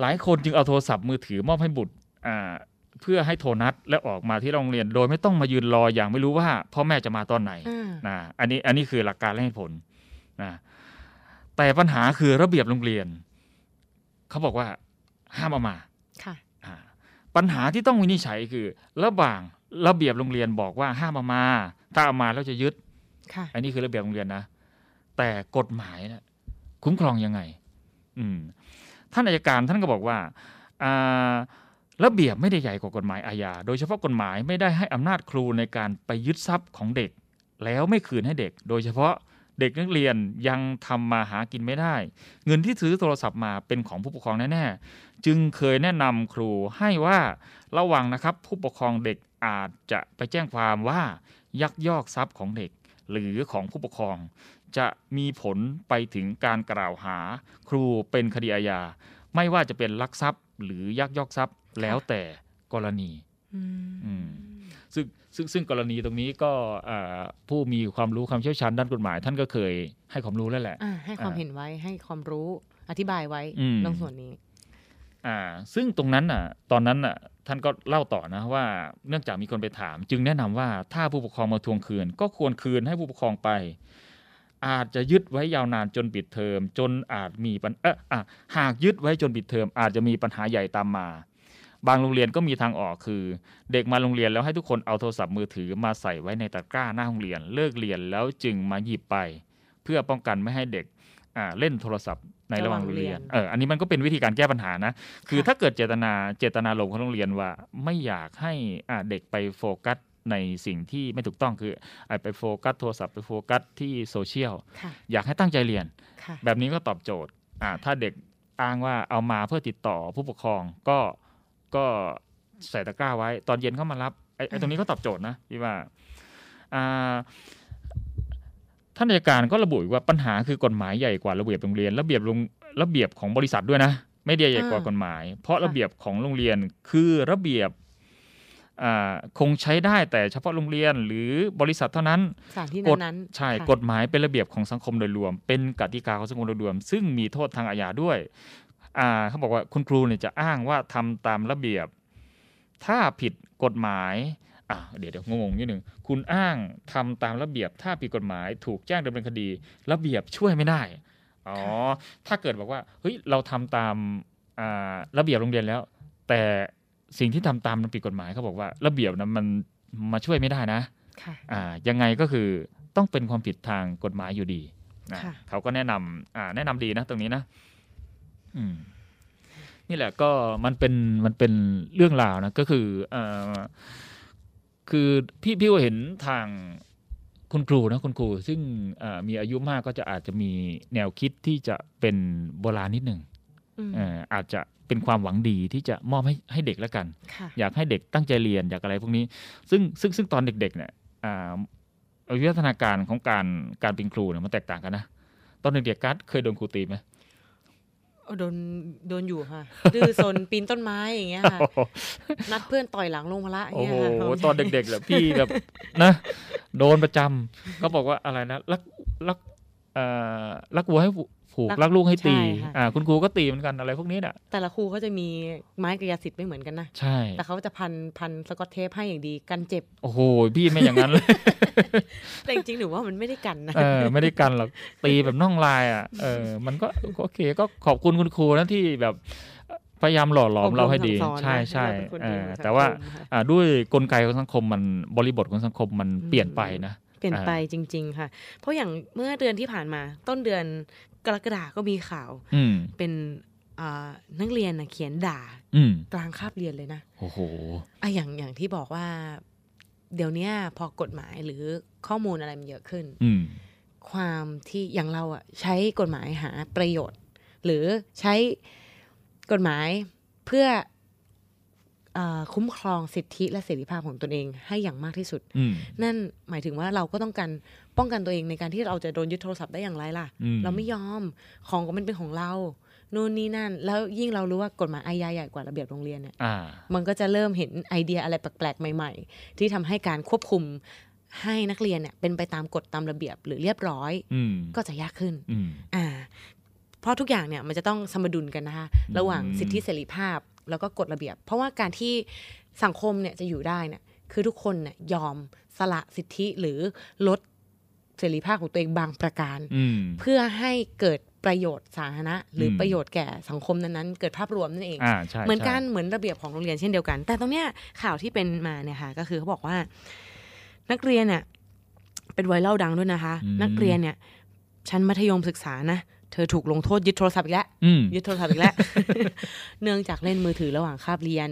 หลายคนจึงเอาโทรศัพท์มือถือมอบให้บุตรอ่าเพื่อให้โทรนัดและออกมาที่โรงเรียน โดยไม่ต้องมายืนรออย่างไม่รู้ว่าพ่อแม่จะมาตอนไหนอ่านะอันนี้อันนี้คือหลักการและเหตุผลนะแต่ปัญหาคือระเบียบโรงเรียน เขาบอกว่าห้ามเอามาค่ะอ่าปัญหาที่ต้องวินิจฉัยคือ ระหว่างระเบียบโรงเรียนบอกว่าห้ามเอามา ถ้าเอามาแล้วจะยึดค่ะอันนี้คือระเบียบโรงเรียนนะแต่กฎหมายนะคุ้มครองยังไง อืม ท่านอายการท่านก็บอกว่าระเบียบไม่ได้ใหญ่กว่ากฎหมายอาญา โดยเฉพาะกฎหมายไม่ได้ให้อำนาจครูในการไปยึดทรัพย์ของเด็ก แล้วไม่คืนให้เด็ก โดยเฉพาะเด็กนักเรียนยังทำมาหากินไม่ได้ เงินที่ซื้อโทรศัพท์มาเป็นของผู้ปกครองแน่ๆ จึงเคยแนะนำครูให้ว่าระวังนะครับ ผู้ปกครองเด็กอาจจะไปแจ้งความว่ายักยอกทรัพย์ของเด็ก หรือของผู้ปกครอง จะมีผลไปถึงการกล่าวหาครูเป็นคดีอาญาไม่ว่าจะเป็นลักทรัพย์ หรือยักยอกทรัพย์แล้วแต่กรณีอืมอืมซึ่งซึ่งซึ่งกรณีตรงนี้ก็อ่าผู้มีความรู้ความเชี่ยวชาญด้านกฎหมาย ท่านก็เคยให้ความรู้แล้วแหละอ่าให้ความอ่าเห็นไว้ให้ความรู้อธิบายไว้อืมตรงส่วนนี้อ่าซึ่งตรงนั้นน่ะ ตอนนั้นน่ะ ท่านก็เล่าต่อนะว่า เนื่องจากมีคนไปถาม จึงแนะนำว่าถ้าผู้ปกครองมาทวงคืน ก็ควรคืนให้ผู้ปกครองไป อาจจะยึดไว้ยาวนานจนปิดเทอม จนอาจมีปัญเอออะหากยึดไว้จนปิดเทอม อาจจะมีปัญหาใหญ่ตามมา บางโรงเรียนก็มีทางออกคือ เด็กมาโรงเรียนแล้วให้ทุกคนเอาโทรศัพท์มือถือมาใส่ไว้ในตะกร้าหน้าโรงเรียน เลิกเรียนแล้วจึงมาหยิบไป เพื่อป้องกันไม่ให้เด็กอ่าเล่นโทรศัพท์ในระหว่างโรงเรียนระหว่างเรียน เออ อันนี้มันก็เป็นวิธีการแก้ปัญหานะ คือค่ะถ้าเกิดเจตนาเจตนาลมณ์ของโรงเรียนว่า ไม่อยากให้อ่าเด็กไปโฟกัส ในสิ่งที่ไม่ถูกต้องคืออ่าไปโฟกัสโทรศัพท์ไปโฟกัสที่โซเชียลค่ะอยากให้ตั้งใจเรียนค่ะแบบนี้ก็ตอบโจทย์อ่าถ้าเด็กอ้างว่าเอามาเพื่อติดต่อผู้ปกครองก็ก็ใส่ตะกร้าไว้ ตอนเย็นเข้ามารับไอ้ไอ้ตรงนี้ก็ตอบโจทย์นะพี่ว่าอ่าท่านอัยการก็ระบุอีกว่าปัญหาคือกฎหมายใหญ่กว่าระเบียบโรงเรียน ระเบียบโรงระเบียบของบริษัทด้วยนะ ไม่ได้ใหญ่กว่าอ่ากฎหมาย เพราะค่ะระเบียบของโรงเรียนคือระเบียบอ่า คงใช้ได้แต่เฉพาะโรงเรียนหรือบริษัทเท่านั้นสถานที่กฎนั้นๆใช่ค่ะกฎหมายเป็นระเบียบของสังคมโดยรวม เป็นกติกาของสังคมโดยรวม ซึ่งมีโทษทางอาญาด้วยอ่าเขาบอกว่าคุณครูเนี่ยจะอ้างว่าทำตามระเบียบ ถ้าผิดกฎหมายอ่าเดี๋ยวเดี๋ยวงงๆนิดหนึ่งคุณอ้างทำตามระเบียบ ถ้าผิดกฎหมายถูกแจ้งดำเนินคดี ระเบียบช่วยไม่ได้อ๋อถ้าเกิดบอกว่าเฮ้ยเราทำตามอ่าระเบียบโรงเรียนแล้ว แต่ สิ่งที่ทำตามมันผิดกฎหมายเขาบอกว่า ระเบียบนะมันมาช่วยไม่ได้นะค่ะอ่ายังไงก็คือต้องเป็นความผิดทางกฎหมายอยู่ดีนะค่ะเขาก็แนะนำอ่าแนะนำดีนะตรงนี้นะ อืม นี่แหละก็มันเป็นมันเป็นเรื่องราวนะก็คือเอ่อคือพี่พี่ก็เห็นทางคุณครูนะคุณครู ซึ่งเอ่อมีอายุมากก็จะอาจจะมีแนวคิดที่จะเป็นโบราณนิดหนึ่ง อืมเอ่ออาจจะเป็นความหวังดีที่จะมอบให้ให้เด็กแล้วกันค่ะอยากให้เด็กตั้งใจเรียนอยากอะไรพวกนี้ ซึ่งซึ่งซึ่งตอนเด็กๆเนี่ยอ่าวิวัฒนาการของการการเป็นครูเนี่ยมันแตกต่างกันนะ ตอนเด็กๆกัสเคยโดนครูตีไหมโอ้โดนโดนอยู่ค่ะดื้อซนปีนต้นไม้อย่างเงี้ยค่ะนัดเพื่อนต่อยหลังลงพละอย่างโอ้เงี้ยโหค่ะตอนเด็กๆแหละพี่แบบนะโดนประจำเขาบอกว่าอะไรนะรักรักเอ่อรักวัวให้ ผูกรักลูกให้ตีใช่ค่ะอ่าคุณครูก็ตีเหมือนกันอะไรพวกนี้น่ะแต่ละครูเขาจะมีไม้กายสิทธิ์ไม่เหมือนกันนะใช่ แต่เขาจะพันพันสกอตเทปให้อย่างดีกันเจ็บ โอ้โหพี่ไม่อย่างนั้นเลยแต่จริงๆหนูว่ามันไม่ได้กันนะเออไม่ได้กันหรอกตีแบบน่องลายอะเออมันก็ก็โอเคก็ขอบคุณคุณครูนะที่แบบพยายามหล่อหลอมเราให้ดีอบรมสั่งสอนนะใช่ใช่ห้เราเป็นคนเอดีอของสังแต่ว่าคมค่ะอ่าด้วยกลไกของสังคมมันบริบทของสังคมมันเปลี่ยนไปนะเปลี่ยนอ่าไปจริง ๆ ค่ะ เพราะอย่างเมื่อเดือนที่ผ่านมาต้นเดือน กรกฎาก็มีข่าวอืมเป็นอ่านักเรียนนะเขียนด่าอืมกลางคาบเรียนเลยนะโอ้โหอะอย่างอย่างที่บอกว่า เดี๋ยวเนี้ยพอกฎหมายหรือข้อมูลอะไรมันเยอะขึ้นอืมความที่อย่างเราอะใช้กฎหมายหาประโยชน์ หรือใช้กฎหมายเพื่อเออคุ้มครองสิทธิและเสรีภาพของตนเองให้อย่างมากที่สุดอืมนั่นหมายถึงว่าเราก็ต้องการ ป้องกันตัวเองในการที่เราจะโดนยึดโทรศัพท์ได้อย่างไรล่ะอืมเราไม่ยอมของก็มันเป็นของเรานู่นนี่นั่น แล้วยิ่งเรารู้ว่ากฎหมายอาญาใหญ่กว่าระเบียบโรงเรียนเนี่ยอ่ามันก็จะเริ่มเห็นไอเดียอะไรแปลกๆ ใหม่ ๆ ที่ทำให้การควบคุมให้นักเรียนเนี่ยเป็นไปตามกฎตามระเบียบหรือเรียบร้อยอืมก็จะยากขึ้นอืมอ่าเพราะทุกอย่างเนี่ยมันจะต้องสมดุลกันนะคะระหว่างอืมสิทธิเสรีภาพแล้วก็กฎระเบียบ เพราะว่าการที่สังคมเนี่ยจะอยู่ได้เนี่ยคือทุกคนเนี่ยยอมสละสิทธิหรือลด เสรีภาพของตัวเองบางประการอืมเพื่อให้เกิดประโยชน์สาธารณะ หรืออมประโยชน์แก่สังคมนั้นๆ เกิดภาพรวมนั่นเองอ่าใช่เหมือนกันใช่เหมือนระเบียบของโรงเรียนเช่นเดียวกัน แต่ตรงเนี้ยข่าวที่เป็นมาเนี่ยค่ะก็คือเขาบอกว่า นักเรียนเนี่ยเป็นไวรัลดังด้วยนะคะ นักเรียนเนี่ยชั้นมัธยมศึกษานะเธอถูกลงโทษยึดโทรศัพท์อีกแล้วอืมยึดโทรศัพท์อีกแล้ว เนื่องจากเล่นมือถือระหว่างคาบเรียน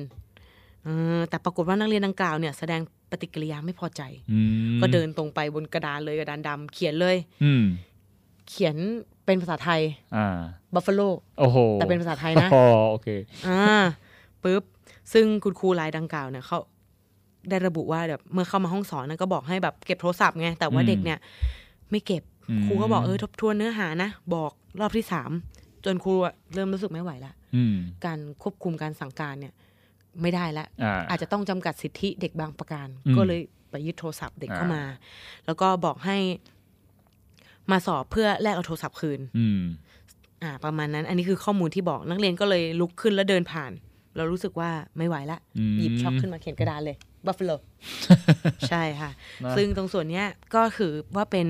เออแต่ปรากฏว่านักเรียนดังกล่าวเนี่ยแสดง ปฏิกิริยาไม่พอใจอืมก็เดินตรงไปบนกระดานเลยกระดานดำเขียนเลยอืมเขียนเป็นภาษาไทยอ่าบัฟฟาโลโอ้โหแต่เป็นภาษาไทยนะอ๋อโอเคอ่าปุ๊บซึ่งคุณครูรายดังกล่าวเนี่ยเขาได้ระบุว่าแบบเมื่อเข้ามาห้องสอนนะก็บอกให้แบบเก็บโทรศัพท์ไงแต่ว่าอืมเด็กเนี่ย ไม่เก็บอืมครูก็บอกเออทบทวนเนื้อหานะ บอกรอบที่สามจนครูอะเริ่มรู้สึกไม่ไหวละอืมการควบคุมการสั่งการเนี่ย ไม่ได้ละอ่าอาจจะต้องจำกัดสิทธิเด็กบางประการอืมก็เลยไปยึดโทรศัพท์เด็กเข้าอ่ามมา แล้วก็บอกให้มาสอบเพื่อแลกเอาโทรศัพท์คืนอืมอ่า ประมาณนั้น อันนี้คือข้อมูลที่บอกนักเรียนก็เลยลุกขึ้นแล้วเดินผ่าน เรารู้สึกว่าไม่ไหวละอืมหยิบช็อกขึ้นมาเขียนกระดานเลยบัฟฟ a โลใช่ค่ะนะซึ่งตรงส่วนเนี้ยก็คือว่าเป็น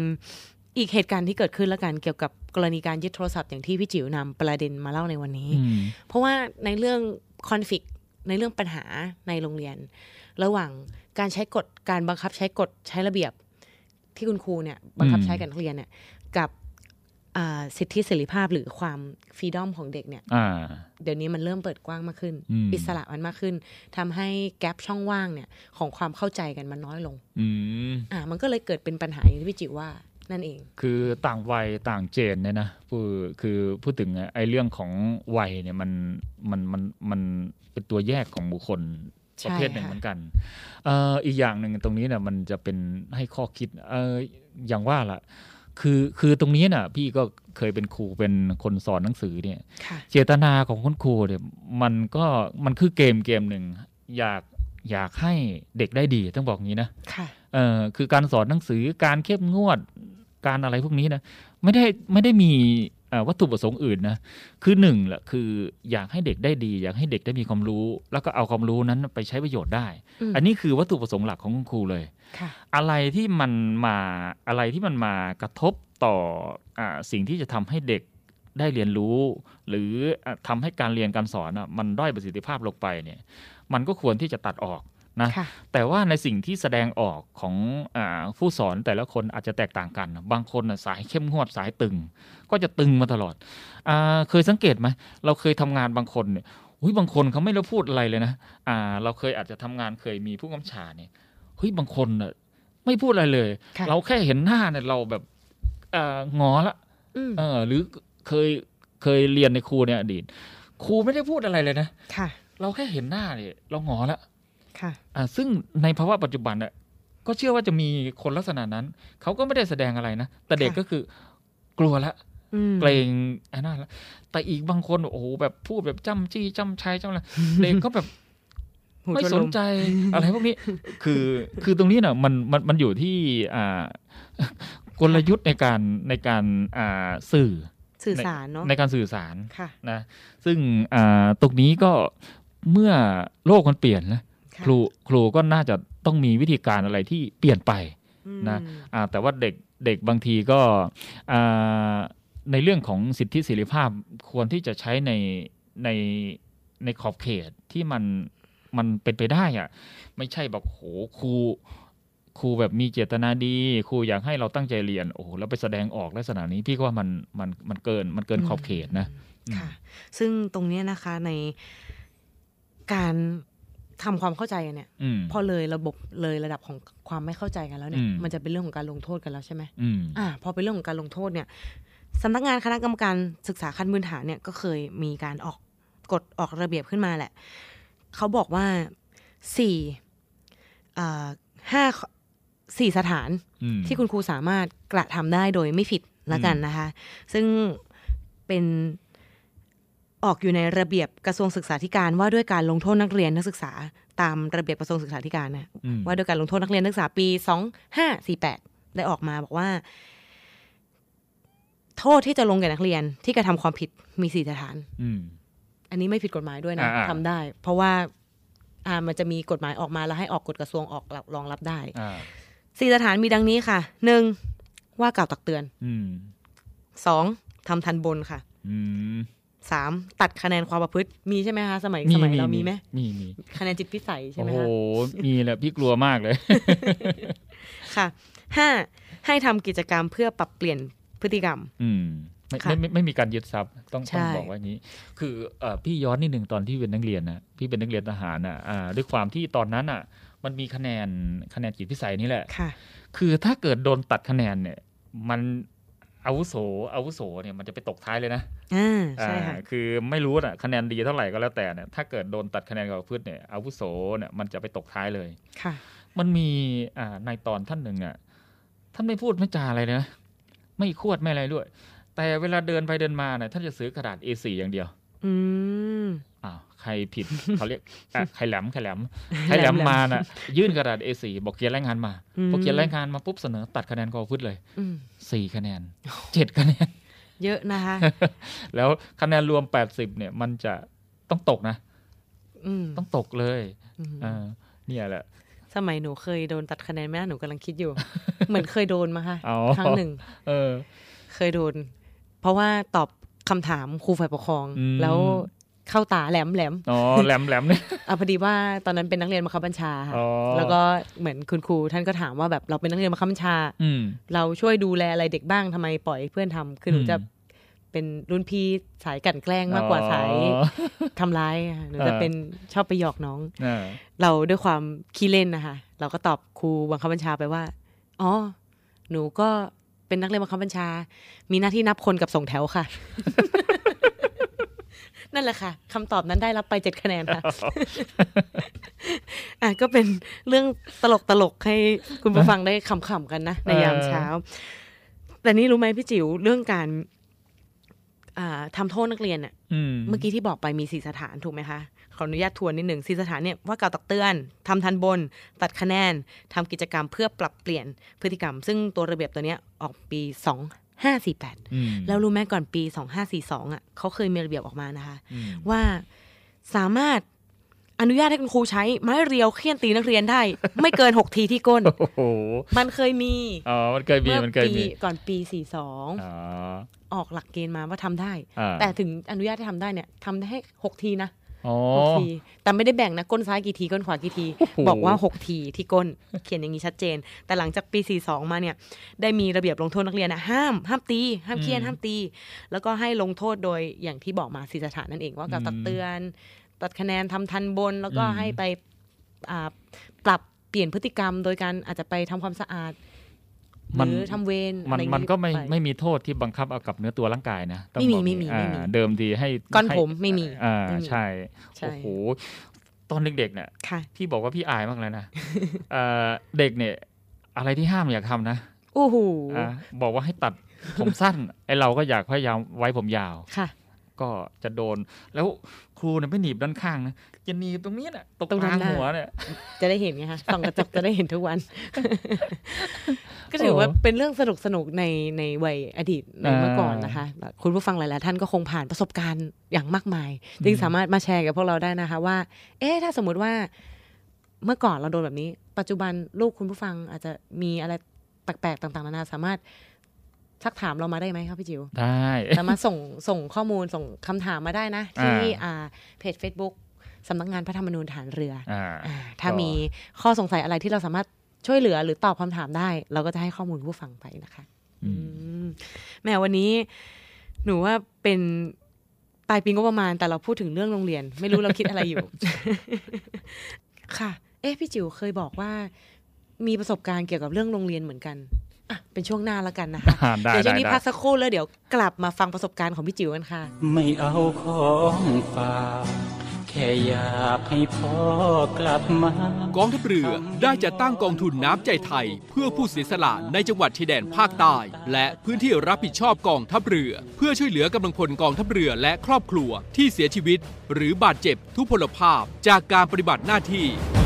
อีกเหตุการณ์ที่เกิดขึ้นแล้วกันเกี่ยวกับกรณีการยึดโทรศัพท์อย่างที่พี่จิ๋วนำประเด็นมาเล่าในวันนี้อืมเพราะว่าในเรื่องคอนฟ lict ในเรื่องปัญหาในโรงเรียน ระหว่างการใช้กฎการบังคับใช้กฎใช้ระเบียบที่คุณครูเนี่ยบังคับใช้กับนักเรียนเนี่ยกับอ่าสิทธิเสรีภาพหรือความฟรีดอมของเด็กเนี่ยอ่าเดี๋ยวนี้มันเริ่มเปิดกว้างมากขึ้นอืมอิสระมันมากขึ้นทำให้แกลบช่องว่างเนี่ยของความเข้าใจกันมันน้อยลงอืมอ่ามันก็เลยเกิดเป็นปัญหาอย่างที่พี่จิ๋วว่า นั่นเอง คือต่างวัยต่างเจนเนี่ยนะพูดคือพูดถึงอะไอ้เรื่องของวัยเนี่ยมันมันมันมันเป็นตัวแยกของบุคคลใช่ประเภทหนึ่งค่ะเหมือนกันเอ่ออีกอย่างหนึ่งตรงนี้เนี่ยมันจะเป็นให้ข้อคิดเอออย่างว่าล่ะ คือคือตรงนี้น่ะ พี่ก็เคยเป็นครูเป็นคนสอนหนังสือเนี่ยค่ะเจตนาของคุณครูเนี่ยมันก็มันคือเกมเกมหนึ่งอยากอยากให้เด็กได้ดีต้องบอกงี้นะ ค่ะ เอ่อคือการสอนหนังสือการเข้มงวด การอะไรพวกนี้นะไม่ได้ไม่ได้มีเอ่อวัตถุประสงค์อื่นนะคือหนึ่งแหละคืออยากให้เด็กได้ดี อยากให้เด็กได้มีความรู้ แล้วก็เอาความรู้นั้นไปใช้ประโยชน์ได้อืมอันนี้คือวัตถุประสงค์หลักของคุณครูเลยค่ะอะไรที่มันมาอะไรที่มันมากระทบต่ออาสิ่งที่จะทำให้เด็กได้เรียนรู้ หรืออะทำให้การเรียนการสอนอะมันด้อยประสิทธิภาพลงไปเนี่ยมันก็ควรที่จะตัดออก นะค่ะแต่ว่าในสิ่งที่แสดงออกของอาผู้สอนแต่ละคนอาจจะแตกต่างกัน บางคนน่ะสายเข้มงวดสายตึง ก็จะตึงมาตลอดอาเคยสังเกตไหมเราเคยทำงานบางคนเนี่ยอุยบางคนเขาไม่ได้พูดอะไรเลยนะอ่าเราเคยอาจจะทำงานเคยมีผู้กำชาเนี่ยเฮ้ยบางคนน่ะไม่พูดอะไรเลยค่ะเราแค่เห็นหน้าเนี่ยเราแบบอ่างอละอืมเออ หรือเคยเคยเรียนในครูเนี่ยอดีตครูไม่ได้พูดอะไรเลยนะค่ะ เราแค่เห็นหน้าเนี่ยเรางอละ ค่ะอ่าซึ่งในภาวะปัจจุบันน่ะก็เชื่อว่าจะมีคนลักษณะนั้น เขาก็ไม่ได้แสดงอะไรนะ แต่เด็กค่ะก็คือกลัวละอืมเกรงไอ้นั่นละแต่อีกบางคนโอ้โหแบบพูดแบบจ้ำจี้จ้ำชัยจ้ำอะไรเด็กก็แบบหูไม่ทวนสลนใจอะไรพวกนี้ คือคือตรงนี้น่ะมันมันมันอยู่ที่อ่ากลยุทธ์ในการในการอ่าสื่อสื่อสารเนาะในการสื่อสารค่ะนะซึ่งอ่าตรงนี้ก็เมื่อโลกมันเปลี่ยนนะ ค่ะครูครูก็น่าจะต้องมีวิธีการอะไรที่เปลี่ยนไปอืมนะอ่าแต่ว่าเด็กเด็กบางทีก็อ่าในเรื่องของสิทธิเสรีภาพควรที่จะใช้ในในในขอบเขตที่มันมันเป็นไปได้อะไม่ใช่แบบโหครูครูแบบมีเจตนาดีครูอยากให้เราตั้งใจเรียนโอ้โหแล้วไปแสดงออกลักษณะนี้พี่ก็ว่ามันมันมันเกินมันเกินขอบเขตนะค่ะ ซึ่งตรงเนี้ยนะคะในการ ทำความเข้าใจกันเนี่ยอืมพอเลยระบบเลยระดับของความไม่เข้าใจกันแล้วเนี่ยอืมมันจะเป็นเรื่องของการลงโทษกันแล้วใช่ไหมอืมอ่าพอเป็นเรื่องของการลงโทษเนี่ยสำนักงานคณะกรรมการศึกษาขั้นพื้นฐานเนี่ยก็เคยมีการออกกฎออกระเบียบขึ้นมาแหละ เขาบอกว่าสี่อ่าห้าสี่สถานอืมที่คุณครูสามารถกระทำได้โดยไม่ผิดละกันนะคะ ซึ่งเป็น ออกอยู่ในระเบียบกระทรวงศึกษาธิการว่าด้วยการลงโทษนักเรียนนักศึกษา ตามระเบียบกระทรวงศึกษาธิการนะอืมว่าด้วยการลงโทษนักเรียนนักศึกษาปีสองห้าสี่แปดได้ออกมาบอกว่า โทษที่จะลงแก่นักเรียนที่กระทำความผิดมีสี่สถานอืมอันนี้ไม่ผิดกฎหมายด้วยนะอ่าๆทำได้ เพราะว่าอ่ามันจะมีกฎหมายออกมาแล้วให้ออกกฎกระทรวงออกรองรับได้อ่าสี่สถานมีดังนี้ค่ะหนึ่งว่ากล่าวตักเตือนอืมสองทำทันบนค่ะอืม สามตัดคะแนนความประพฤติมีใช่ไหมคะสมัยสมัยเรามีไหมมีมีคะแนนจิตพิสัยใช่โอ้ไหมโหคะมีแหละพี่กลัวมากเลยค่ะห้าให้ทำกิจกรรมเพื่อปรับเปลี่ยนพฤติกรรม อืมไม่ค่ะไม่ไม่ไม่มีการยึดทรัพย์ต้องใช่ต้องบอกว่าอย่างนี้ คือเอ่อพี่ย้อนนิดหนึ่งตอนที่เป็นนักเรียนนะพี่เป็นนักเรียนทหารนะอ่าด้วยความที่ตอนนั้นอะ มันมีคะแนนคะแนนจิตพิสัยนี่แหละค่ะ คือถ้าเกิดโดนตัดคะแนนเนี่ย มัน อาวุโสอาวุโสเนี่ยมันจะไปตกท้ายเลยนะอ่าใช่ค่ะอ่าคือไม่รู้นะคะแนนดีเท่าไหร่ก็แล้วแต่เนี่ยถ้าเกิดโดนตัดคะแนนกับพืชเนี่ยอาวุโสเนี่ยมันจะไปตกท้ายเลยค่ะ มันมีอ่าในตอนท่านหนึ่งอะท่านไม่พูดไม่จาอะไรนะไม่ขวดไม่อะไรด้วย แต่เวลาเดินไปเดินมาเนี่ยท่านจะซื้อกระดาษ A4 อย่างเดียว อืมอ้าว ใครผิดเขาเรียกอะใครแหลมใครแหลมใครแหลมมาน่ะ ยื่นกระดาษ A4 บอกเขียนรายงานมาอืมพอเขียนรายงานมาปุ๊บเสนอตัดคะแนนกอพืชเลยอืมสี่คะแนนเจ็ดคะแนน เยอะนะคะแล้วคะแนนรวม80เนี่ย มันจะต้องตกนะอืมต้องตกเลยอืมเออเนี่ยแหละสมัยหนูเคยโดนตัดคะแนนไหมนะหนูกำลังคิดอยู่ เหมือนเคยโดนมาค่ะอ๋อครั้งหนึ่งเออเคยโดน เพราะว่าตอบคำถามครูฝ่ายปกครองอืมแล้ว เข้าตาแหลมแหลมอ๋อแหลมแหลมเนี่ยอะพอดีว่าตอนนั้นเป็นนักเรียนบังคับบัญชาค่ะอ๋อแล้วก็เหมือนคุณครูท่านก็ถามว่าแบบเราเป็นนักเรียนบังคับบัญชาอืมเราช่วยดูแลอะไรเด็กบ้างทำไมปล่อยให้เพื่อนทำคือหนูอืมจะเป็นรุ่นพี่สายกลันแกล้งมากกว่าสายอ๋อทำร้ายค่ะหนูจะเออเป็นชอบไปหยอกน้องอ่าเราด้วยความขี้เล่นนะคะเราก็ตอบครูบังคับบัญชาไปว่าอ๋อหนูก็เป็นนักเรียนบังคับบัญชา มีหน้าที่นับคนกับส่งแถวค่ะ นั่นแหละค่ะคำตอบนั้นได้รับไปเจ็ดคะแนนค่ะอะก็เป็นเรื่องตลกตลกๆให้คุณผู้ฟังได้ขำๆกันนะในยามเช้า แต่นี่รู้ไหมพี่จิ๋วเรื่องการอ่าทำโทษนักเรียนเนี่ยอืมเมื่อกี้ที่บอกไปมีสี่สถานถูกไหมคะขออนุญาตทวนนิดหนึ่งสี่สถานเนี่ยว่ากล่าวตักเตือนทำทันบน ตัดคะแนนทำกิจกรรมเพื่อปรับเปลี่ยนพฤติกรรม ซึ่งตัวระเบียบตัวเนี้ยออกปี สองห้าสี่แปดอืมแล้วรู้ไหมก่อนปีสองห้าสี่สองอะเขาเคยมีระเบียบออกมานะคะอืมว่าสามารถอนุญาตให้คุณครูใช้ไม้เรียวเคี่ยนตีนักเรียนได้ ไม่เกินหกทีที่ก้นโอ้โหมันเคยมีอ๋อมันเคยมีเมื่อมันเคยปีมีก่อนปีสี่สองอ๋อออกหลักเกณฑ์มาว่าทำได้อ่าแต่ถึงอนุญาตให้ทำได้เนี่ยทำได้ให้หกทีนะอ๋อ หกทีแต่ไม่ได้แบ่งนะก้นซ้ายกี่ทีก้นขวากี่ทีโอ้โหบอกว่าหกทีที่ก้นเขียนอย่างนี้ชัดเจน แต่หลังจากปี 42 มาเนี่ยได้มีระเบียบลงโทษนักเรียนนะห้ามห้ามตีห้ามเคี่ยนห้ามตี แล้วก็ให้ลงโทษโดยอย่างที่บอกมาสีสถานนั่นเองว่ากับตักเตือนตัดคะแนนทำทันบน แล้วก็ให้ไปอ่าปรับเปลี่ยนพฤติกรรม โดยการอาจจะไปทำความสะอาดห มันรือทำเวรมันอะไรอย่างมันก็ไม่ปไม่มีโทษที่บังคับเอากับเนื้อตัวร่างกายนะต้องไม่มีบอกไม่มีอ่าไม่มีเดิมทีให้ก้อนให้ผมไม่มีอ่าไม่มีใช่ใช่โอ้โหตอนเด็กๆเนี่ยค่ะพี่บอกว่าพี่อายมากเลยนะเอ่อเด็กเนี่ย อะไรที่ห้ามอยากทำนะโอ้โหอะบอกว่าให้ตัดผมสั้นไอเราก็อยากพยายามไว้ผมยาวค่ะ ก็จะโดน แล้วครูเนี่ยไม่หนีบด้านข้างนะจะหนีบตรงนี้น่ะตรงตรงกลางด้านหน้าหัวเนี่ยจะได้เห็นไงคะส่องกระจกจะได้เห็นทุกวัน ก็ถือว่าเป็นเรื่องสนุกสนุกๆในในวัยอดีตในเมื่อก่อนนะคะแบบคุณผู้ฟังหลาย ๆ ท่านก็คงผ่านประสบการณ์อย่างมากมาย จึงสามารถมาแชร์กับพวกเราได้นะคะ ว่า เอ๊ะถ้าสมมุติว่าเมื่อก่อนเราโดนแบบนี้ ปัจจุบันลูกคุณผู้ฟังอาจจะมีอะไรแปลกๆต่าง ๆ นานาสามารถ สักถามเรามาได้ไหมครับพี่จิ๋วได้สามารถส่งส่งข้อมูลส่งคำถามมาได้นะ ที่อ่าอ่าเพจ Facebook สำนักงานพระธรรมนูญฐานเรืออ่าอ่าถ้าก็มีข้อสงสัยอะไรที่เราสามารถช่วยเหลือหรือตอบคำถามได้ เราก็จะให้ข้อมูลผู้ฟังไปนะคะอืมอืมแหม่วันนี้ หนูว่าเป็นปลายปีงบประมาณแต่เราพูดถึงเรื่องโรงเรียน ไม่รู้เราคิดอะไรอยู่ ค่ะ เอ๊ะพี่จิ๋วเคยบอกว่า มีประสบการณ์เกี่ยวกับเรื่องโรงเรียนเหมือนกันอะ เป็นช่วงหน้าแล้วกันนะคะอ่าได้เดี๋ยวช่วได้งนี้ได้พักสักครู่แล้วเดี๋ยวกลับมาฟังประสบการณ์ของพี่จิ๋วกันค่ะ ไม่เอาของฝากแค่อยากให้พ่อกลับมากองทัพเรือได้จัดตั้งกองทุนน้ำใจไทย เพื่อผู้เสียสละในจังหวัดชายแดนภาคใต้และพื้นที่รับผิดชอบกองทัพเรือ เพื่อช่วยเหลือกำลังพลกองทัพเรือและครอบครัวที่เสียชีวิต หรือบาดเจ็บทุพพลภาพจากการปฏิบัติหน้าที่ข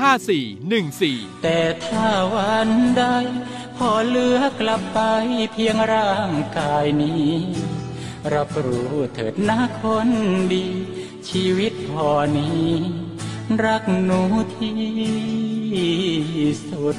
5414 แต่ถ้าวันใดพอเลือกลับไปเพียงร่างกายนี้ รับรู้เถิดนะคนดี ชีวิตพอนี้ รักหนูที่สุด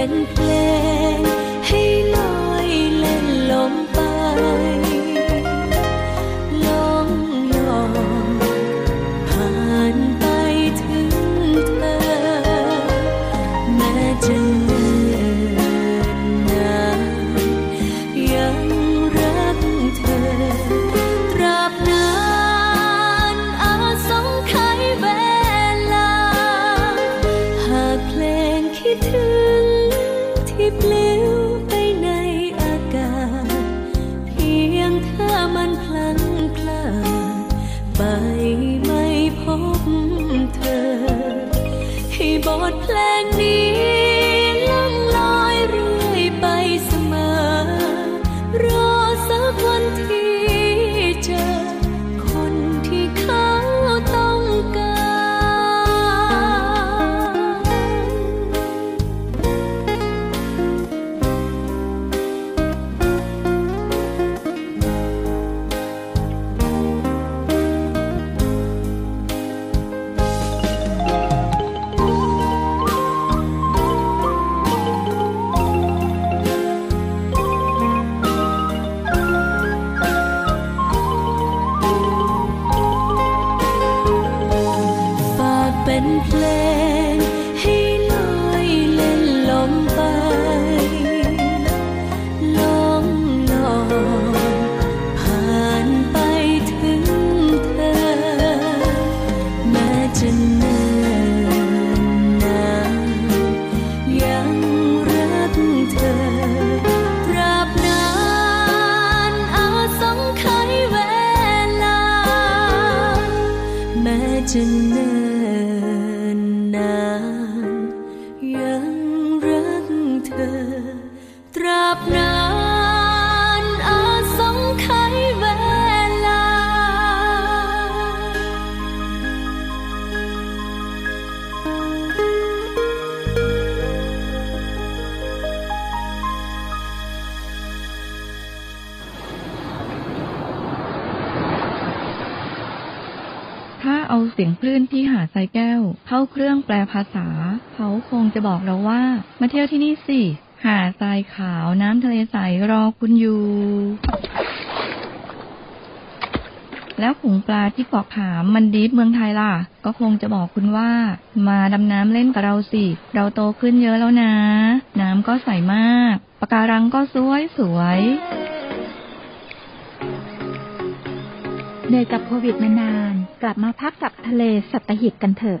Em to know. เครื่องแปลภาษา เขาคงจะบอกเราว่า มาเที่ยวที่นี่สิหาดทรายขาวน้ำทะเลใสรอคุณอยู่ แล้วผงปลาที่เกาะขามมันดีเมืองไทยล่ะ ก็คงจะบอกคุณว่า มาดำน้ำเล่นกับเราสิ เราโตขึ้นเยอะแล้วนะ น้ำก็ใสมากปะการังก็สวยสวยเหนื่อยกับโควิดมานาน กลับมาพักกับทะเลสัตหิบกันเถอะ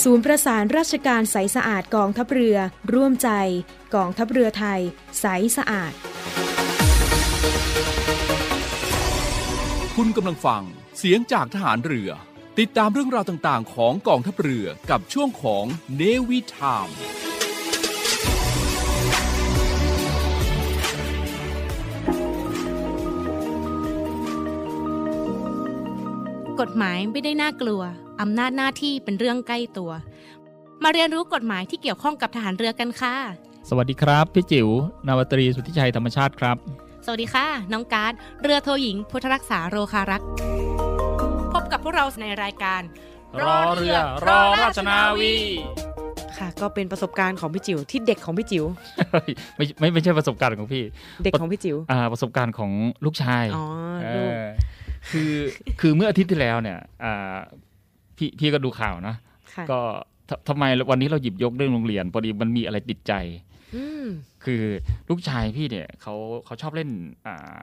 ศูนย์ประสานราชการใสสะอาดกองทัพเรือ ร่วมใจ กองทัพเรือไทย ใสสะอาด คุณกำลังฟัง เสียงจากทหารเรือ ติดตามเรื่องราวต่างๆ ของกองทัพเรือกับช่วงของ Navy Time กฎหมายไม่ได้น่ากลัว อำนาจหน้าที่เป็นเรื่องใกล้ตัว มาเรียนรู้กฎหมายที่เกี่ยวข้องกับทหารเรือกันค่ะ สวัสดีครับ พี่จิ๋วนาวาตรีสุทธิชัยธรรมชาติครับ สวัสดีค่ะ น้องการ์ดเรือโทหญิง พุทธรักษาโรคารักษ์พบกับพวกเราในรายการรอเรือรอราชนาวีค่ะ ก็เป็นประสบการณ์ของพี่จิ๋วที่เด็กของพี่จิ๋วไม่ไม่ไม่ใช่ประสบการณ์ของพี่ เด็กของพี่จิ๋วอ่าประสบการณ์ของลูกชายอ๋อเอลูกอคือคือเมื่ออาทิตย์ที่แล้วเนี่ยอ่า พี่พี่ก็ดูข่าวนะค่ะก็ททำไมวันนี้เราหยิบยกเรื่องโรงเรียนพอดีมันมีอะไรติดใจอืมคือลูกชายพี่เนี่ยเขาเขาชอบเล่นอ่า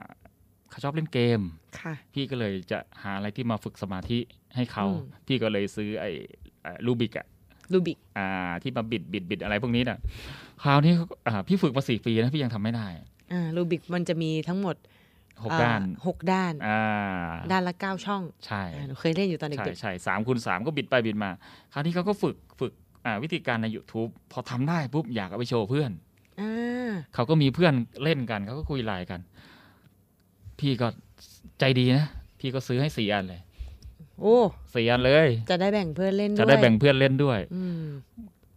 เขาชอบเล่นเกมค่ะพี่ก็เลยจะหาอะไรที่มาฝึกสมาธิให้เขาอืมพี่ก็เลยซื้อไอ้ลูบิกอะลูบิกอ่า ที่มาบิดบิดบิดอะไรพวกนี้น่ะคราวนี้อ่าพี่ฝึกมาสี่ปีนะพี่ยังทำไม่ได้อ่าลูบิกมันจะมีทั้งหมด หกอ่ด้านหกด้านอ่าด้านละเก้าช่องใช่อ่าหนูเคยเล่นอยู่ตอนใช่เด็กใช่สามคูณสามก็บิดไปบิดมา คราวนี้เขาก็ฝึกฝึกอ่าวิธีการใน YouTube พอทำได้ปุ๊บอยากเอาไปโชว์เพื่อนๆอ่าเขาก็มีเพื่อนเล่นกันเขาก็คุยไลน์กัน พี่ก็ใจดีนะ พี่ก็ซื้อให้สี่อันเลย โอ้สี่อันเลย จะได้แบ่งเพื่อนเล่นด้วยจะได้แบ่งเพื่อนเล่นด้วย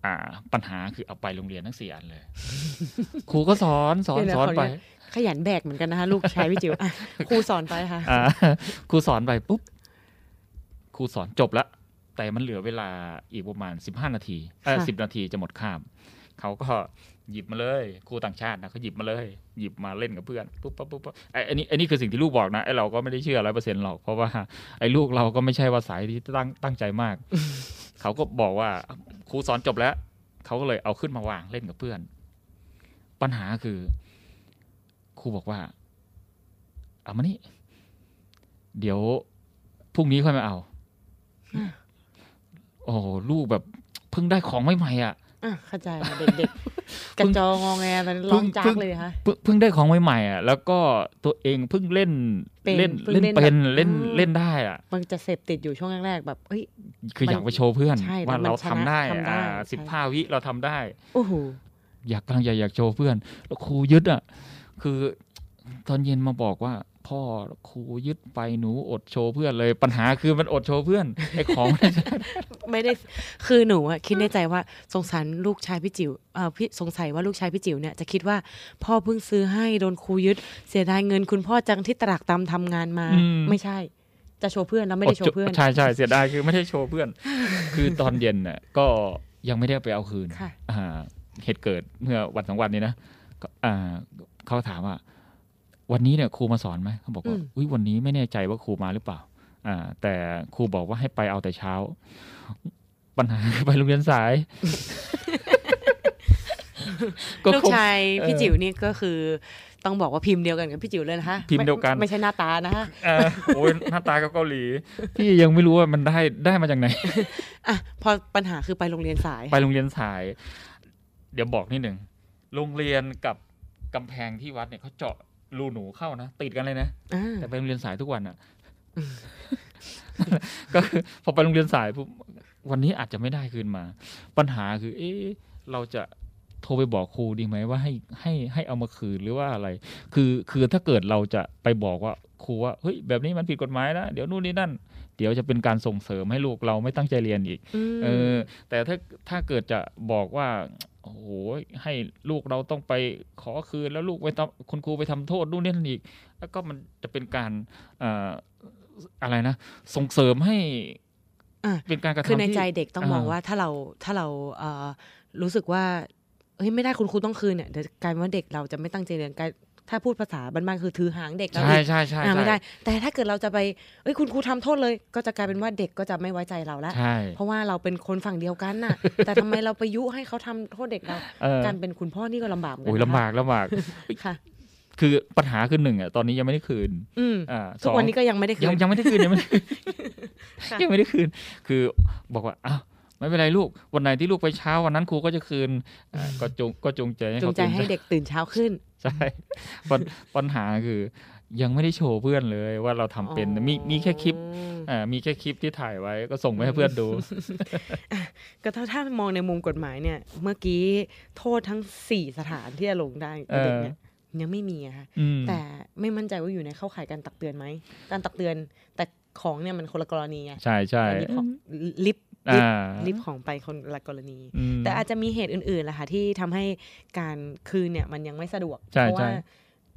อืมอ่า ปัญหาคือเอาไปโรงเรียนทั้งสี่อันเลย ครูก็สอนสอนเดี๋ยวนะสอนขออนุไปญาตขยันแบกเหมือนกันนะคะลูกชายพี่จิ๋วอะครูสอนไปค่ะอ่าครูสอนไปปุ๊บครูสอนจบละแต่มันเหลือเวลาอีกประมาณสิบห้านาทีเออค่ะสิบนาทีจะหมดคาบเขาก็หยิบมาเลยครูต่างชาตินะเขาหยิบมาเลย หยิบมาเล่นกับเพื่อนปุ๊บปั๊บปุ๊บปั๊บไอ้ไอ้นี่ไอ้นี่คือสิ่งที่ลูกบอกนะไอ้เราก็ไม่ได้เชื่อร้อยเปอร์เซ็นต์หรอกเพราะว่าไอ้ลูกเราก็ไม่ใช่ว่าสายที่ตั้งตั้งใจมาก เขาก็บอกว่าครูสอนจบแล้ว เขาก็เลยเอาขึ้นมาวางเล่นกับเพื่อน ปัญหาคือ ครูบอกว่า เอามานี่ เดี๋ยวพรุ่งนี้ค่อยมาเอา โอ้โหลูกแบบเพิ่งได้ของใหม่ๆอะอะเข้าใจค่ะเด็กๆ กระจองงอแงมันร้องจากเลยค่ะเพิ่งเพิ่งได้ของใหม่ๆอะแล้วก็ตัวเองเพิ่งเล่นเป็นเล่นเพิ่งเล่นเล่นเป็นแบบเล่นอืมเล่นได้อะมันจะเสพติดอยู่ช่วงแรกๆแบบเอ้ยคือมันอยากไปโชว์เพื่อนใช่แล้วว่ามันเราทำได้ชนะทำได้อ่าใช่สิบห้าวิเราทำได้โอ้โหอยากกำลังอยากอยากโชว์เพื่อน แล้วครูยึดอะคือตอนเย็นมาบอกว่า พ่อครูยึดไปหนูอดโชว์เพื่อนเลย ปัญหาคือมันอดโชว์เพื่อนไอ้ของมันไม่ได้คือหนูอะคิดในใจว่าสงสารลูกชายพี่จิ๋วเออพี่สงสัยว่าลูกชายพี่จิ๋วเนี่ยจะคิดว่าพ่อเพิ่งซื้อให้โดนครูยึดเสียดายเงินคุณพ่อจังที่ตรากตำทำงานมาอืมไม่ใช่ จะโชว์เพื่อนแล้วไม่ได้โชว์เพื่อนใช่ใช่เสียดายคือไม่ได้โชว์เพื่อน คือตอนเย็นน่ะก็ยังไม่ได้ไปเอาคืนค่ะอ่าเหตุเกิดเมื่อวันสองวันนี้นะก็อ่าเขาถามว่า วันนี้เนี่ยครูมาสอนไหมเขาบอกว่าอืมอุ้ยวันนี้ไม่แน่ใจว่าครูมาหรือเปล่า อ่า แต่ครูบอกว่าให้ไปเอาแต่เช้า ปัญหาคือไปโรงเรียนสายก็ลูกคงชายเออพี่จิ๋วนี่ก็คือต้องบอกว่าพิมพ์เดียวกันกับพี่จิ๋วเลยนะคะพิมพ์เดียวกันไไม่ใช่หน้าตานะคะเออโอ้ยหน้าตาก็เกาหลี พี่ยังไม่รู้ว่ามันได้ได้มาจากไหนอะพอปัญหาคือไปโรงเรียนสาย ไปโรงเรียนสาย เดี๋ยวบอกนิดหนึ่งโรงเรียนกับกำแพงที่วัดเนี่ยเขาเจาะ รูหนูเข้านะ ติดกันเลยนะอ่าแต่ไปโรงเรียนสายทุกวันอะก็คือพอไปโรงเรียนสายปุ๊บวันนี้อาจจะไม่ได้คืนมา ปัญหาคือ เอ๊ะเราจะโทรไปบอกครูดีไหมว่าให้ให้ให้เอามาคืนหรือว่าอะไร คือคือถ้าเกิดเราจะไปบอกว่าครูว่าเฮ้ยแบบนี้มันผิดกฎหมายนะเดี๋ยวนู่นนี่นั่น เดี๋ยวจะเป็นการส่งเสริมให้ลูกเราไม่ตั้งใจเรียนอีกมเออแต่ถ้าถ้าเกิดจะบอกว่า โอ้โหให้ลูกเราต้องไปขอคืนแล้วลูกไปทำคุณครูไปทำโทษนู่นนี่นั่นอีก แล้วก็มันจะเป็นการเอ่ออะไรนะ ส่งเสริมให้อะเป็นการกระทำคือในที่ใจเด็กต้องมองอ่าว่าถ้าเราถ้าเราเอ่อรู้สึกว่าเฮ้ยไม่ได้คุณครูต้องคืนเนี่ยเดี๋ยวกลายเป็นว่าเด็กเราจะไม่ตั้งใจเรียนกลาย ถ้าพูดภาษาบ้านๆคือถือหางเด็กแล้วใช่อีกใช่ใช่อ่าไม่ได้ใช่แต่ถ้าเกิดเราจะไปเอ้ยคุณครูทำโทษเลย ก็จะกลายเป็นว่าเด็กก็จะไม่ไว้ใจเราแล้วใช่เพราะว่าเราเป็นคนฝั่งเดียวกันน่ะ แต่ทำไมเราไปยุให้เขาทำโทษเด็กเราเออการเป็นคุณพ่อนี่ก็ลำบากเหมือนโอ้ยกันนะคะลำบากลำบากค่ะคือปัญหาคือหนึ่งอะตอนนี้ยังไม่ได้คืนอืมอ่าทุกวันนี้ก็ยังไม่ได้คืนยังยังไม่ได้คืนยังไม่ได้คืนค่ะยังไม่ได้คืน คือบอกว่าอ้าว ไม่เป็นไรลูกวันไหนที่ลูกไปเช้าวันนั้นครูก็จะคืนอ่าก็จงก็จงใจให้จงเขาใจตื่นให้เด็กตื่นเช้าขึ้นใช่ปัญปัญหาคือ ยังไม่ได้โชว์เพื่อนเลยว่าเราทำเป็นอ๋อมีมีแค่คลิปอ่ามีแค่คลิปที่ถ่ายไว้ก็ส่งไปให้เพื่อนดูก็ถ้าถ้ามองในมุมกฎหมายเนี่ย เมื่อกี้โทษทั้งสี่สถานที่จะลงได้กับเด็กเนี่ยยังไม่มีอะค่ะอืมแต่ไม่มั่นใจว่าอยู่ในเข้าข่ายการตักเตือนไหมการตักเตือนแต่ของเนี่ยมันคนละกรณีไงใช่ใช่อันนี้ของลิฟ ต์ลิฟอ่าต์ลิฟต์ของไปคนละกรณีอืมแต่อาจจะมีเหตุอื่นๆแหละค่ะที่ทำให้การคืนเนี่ยมันยังไม่สะดวกใช่เพราะว่าใช่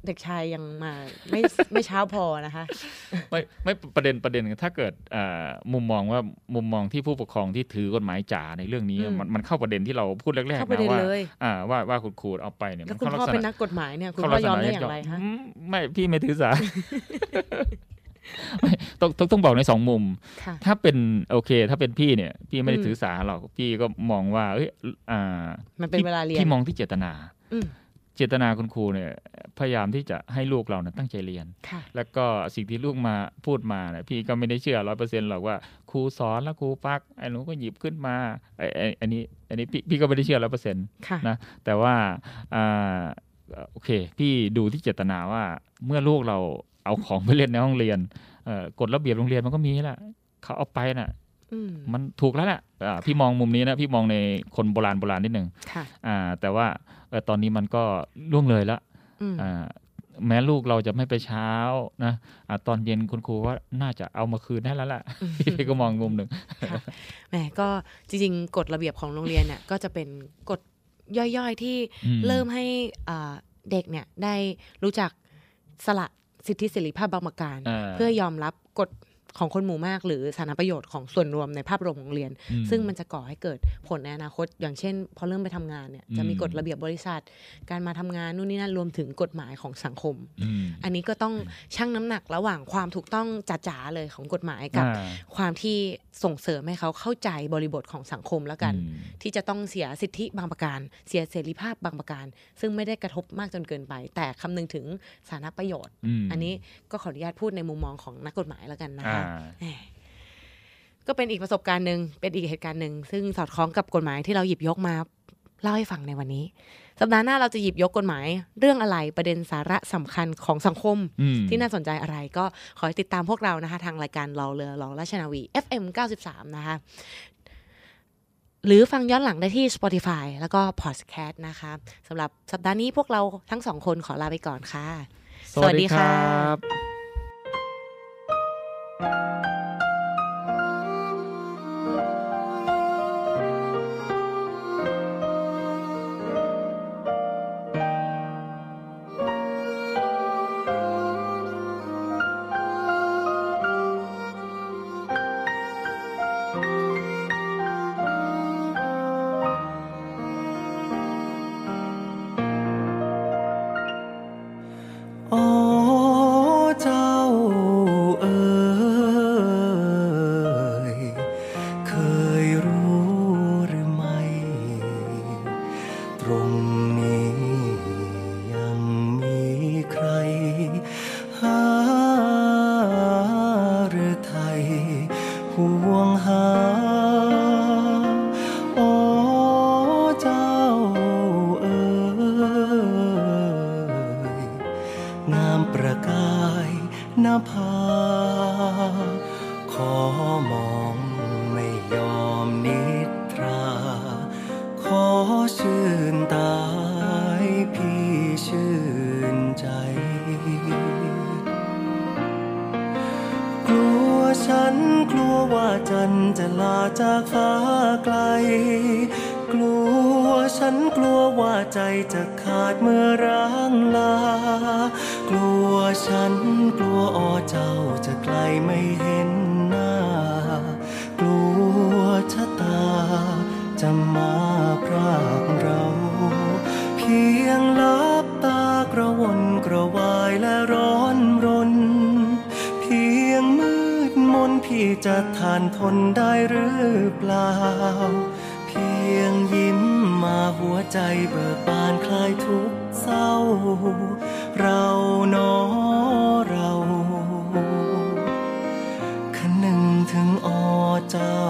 เด็กชายยังมาไม่ไม่เช้าพอนะคะ ไม่ไม่ประเด็นประเด็นถ้าเกิดอ่ามุมมองว่ามุมมองที่ผู้ปกครองที่ถือกฎหมายจ๋าในเรื่องนี้อืมมันมันเข้าประเด็นที่เราพูดแรกๆเข้าประเด็นะนว่าเลยอ่าว่าว่าคุณครูเอาไปเนี่ยแล้วมันคุณเข้าพ่อลักษเป็นณะนักกฎหมายเนี่ยคุณเข้าพ่ลัอกยษอมณะได้อย่างไรคะอืมไม่พี่ไม่ถือสาไม่ ต้องต้องต้องบอกในสองมุมค่ะถ้าเป็นโอเค ถ้าเป็นพี่เนี่ย พี่ไม่ได้อืมถือสาหรอกพี่ก็มองว่าเอ้ยอ่ามันเป็นพี่เวลาเรียนพี่มองที่เจตนาอืมเจตนาคุณครูเนี่ยพยายามที่จะให้ลูกเราเนี่ยตั้งใจเรียนค่ะแล้วก็สิ่งที่ลูกมาพูดมาเนี่ยพี่ก็ไม่ได้เชื่อร้อยเปอร์เซ็นต์หรอกว่าครูสอนแล้วครูปักไอ้หนูก็หยิบขึ้นมาไอ้ไอ้อันนี้ อันนี้พี่พี่ก็ไม่ได้เชื่อร้อยเปอร์เซ็นต์ค่ะนะแต่ว่าอ่าโอเค พี่ดูที่เจตนาว่าเมื่อลูกเรา เอาของไปเล่นในห้องเรียนเอ่อกฎระเบียบโรงเรียนมันก็มีแหละเขาเอาไปน่ะอืมมันถูกแล้วแหละอ่าพี่มองมุมนี้นะพี่มองในคนโบราณโบราณนิดหนึ่งค่ะอ่าแต่ว่าเอ่อตอนนี้มันก็ล่วงเลยแล้วอืมอ่าแม้ลูกเราจะไม่ไปเช้านะอ่าตอนเย็นคุณครูว่าน่าจะเอามาคืนได้แล้วล่ะพี่ก็มองมุมหนึ่งค่ะแหมก็จริงๆกฎระเบียบของโรงเรียนเนี่ยก็จะเป็นกฎย่อยๆที่อืมเริ่มให้อ่าเด็กเนี่ยได้รู้จักสละ สิทธิเสรีภาพบางประการอ่าเพื่อยอมรับกฎ ของคนหมู่มาก หรือสาธารณประโยชน์ของส่วนรวมในภาพรวมของโรงเรียนอืมซึ่งมันจะก่อให้เกิดผลในอนาคต อย่างเช่น พอเริ่มไปทำงานเนี่ยจะมีอืมกฎระเบียบบริษัท การมาทำงานนู่นนี่นั่นรวมถึงกฎหมายของสังคมอืมอันนี้ก็ต้องชั่งน้ำหนักระหว่างความถูกต้องจ๋าๆเลยของกฎหมายกับอ่าความที่ส่งเสริมให้เขาเข้าใจบริบทของสังคมแล้วกันอืมที่จะต้องเสียสิทธิบางประการ เสียเสรีภาพบางประการ ซึ่งไม่ได้กระทบมากจนเกินไป แต่คำนึงถึงสาธารณประโยชน์อืมอันนี้ก็ขออนุญาตพูดในมุมมองของนักกฎหมายแล้วกันนะอ่าคะแหมก็เป็นอีกประสบการณ์หนึ่งเป็นอีกเหตุการณ์หนึ่งซึ่งสอดคล้องกับกฎหมายที่เราหยิบยกมาเล่าให้ฟังในวันนี้ สัปดาห์หน้าเราจะหยิบยกกฎหมาย เรื่องอะไรประเด็นสาระสำคัญของสังคมอืมที่น่าสนใจอะไรก็ขอให้ติดตามพวกเรานะคะ ทางรายการรอเรือรอราชนาวี FM 93 นะคะ หรือฟังย้อนหลังได้ที่ Spotify แล้วก็ Podcast นะคะสำหรับสัปดาห์นี้พวกเราทั้งสองคนขอลาไปก่อนค่ะ สวัสดีครับ โขาดเมื่อร้างลา กลัวฉันกลัวอ๋อเจ้าจะไกลไม่เห็นหน้า กลัวชะตาจะมาพรากเรา เพียงลับตากระวนกระวายและร้อนรน เพียงมืดมนพี่จะทานทนได้หรือเปล่า เพียงยิ้ม มาหัวใจเบิกบานคลายทุกเศร้า เราเนอเราคนึงถึงอเจ้า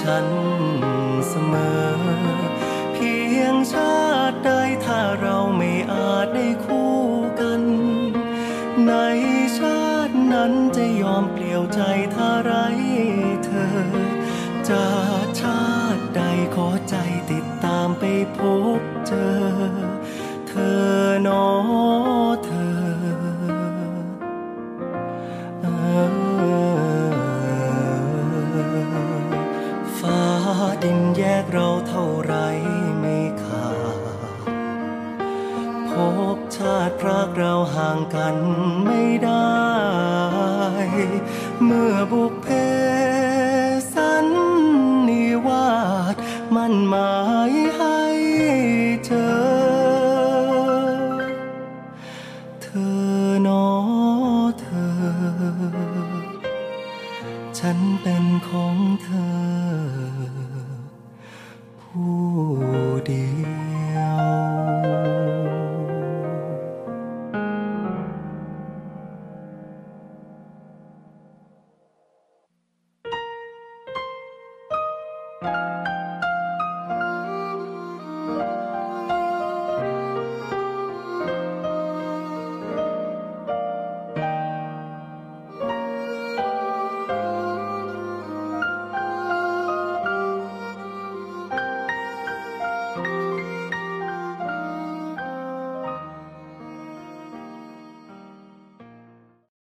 ฉัน เราห่างกันไม่ได้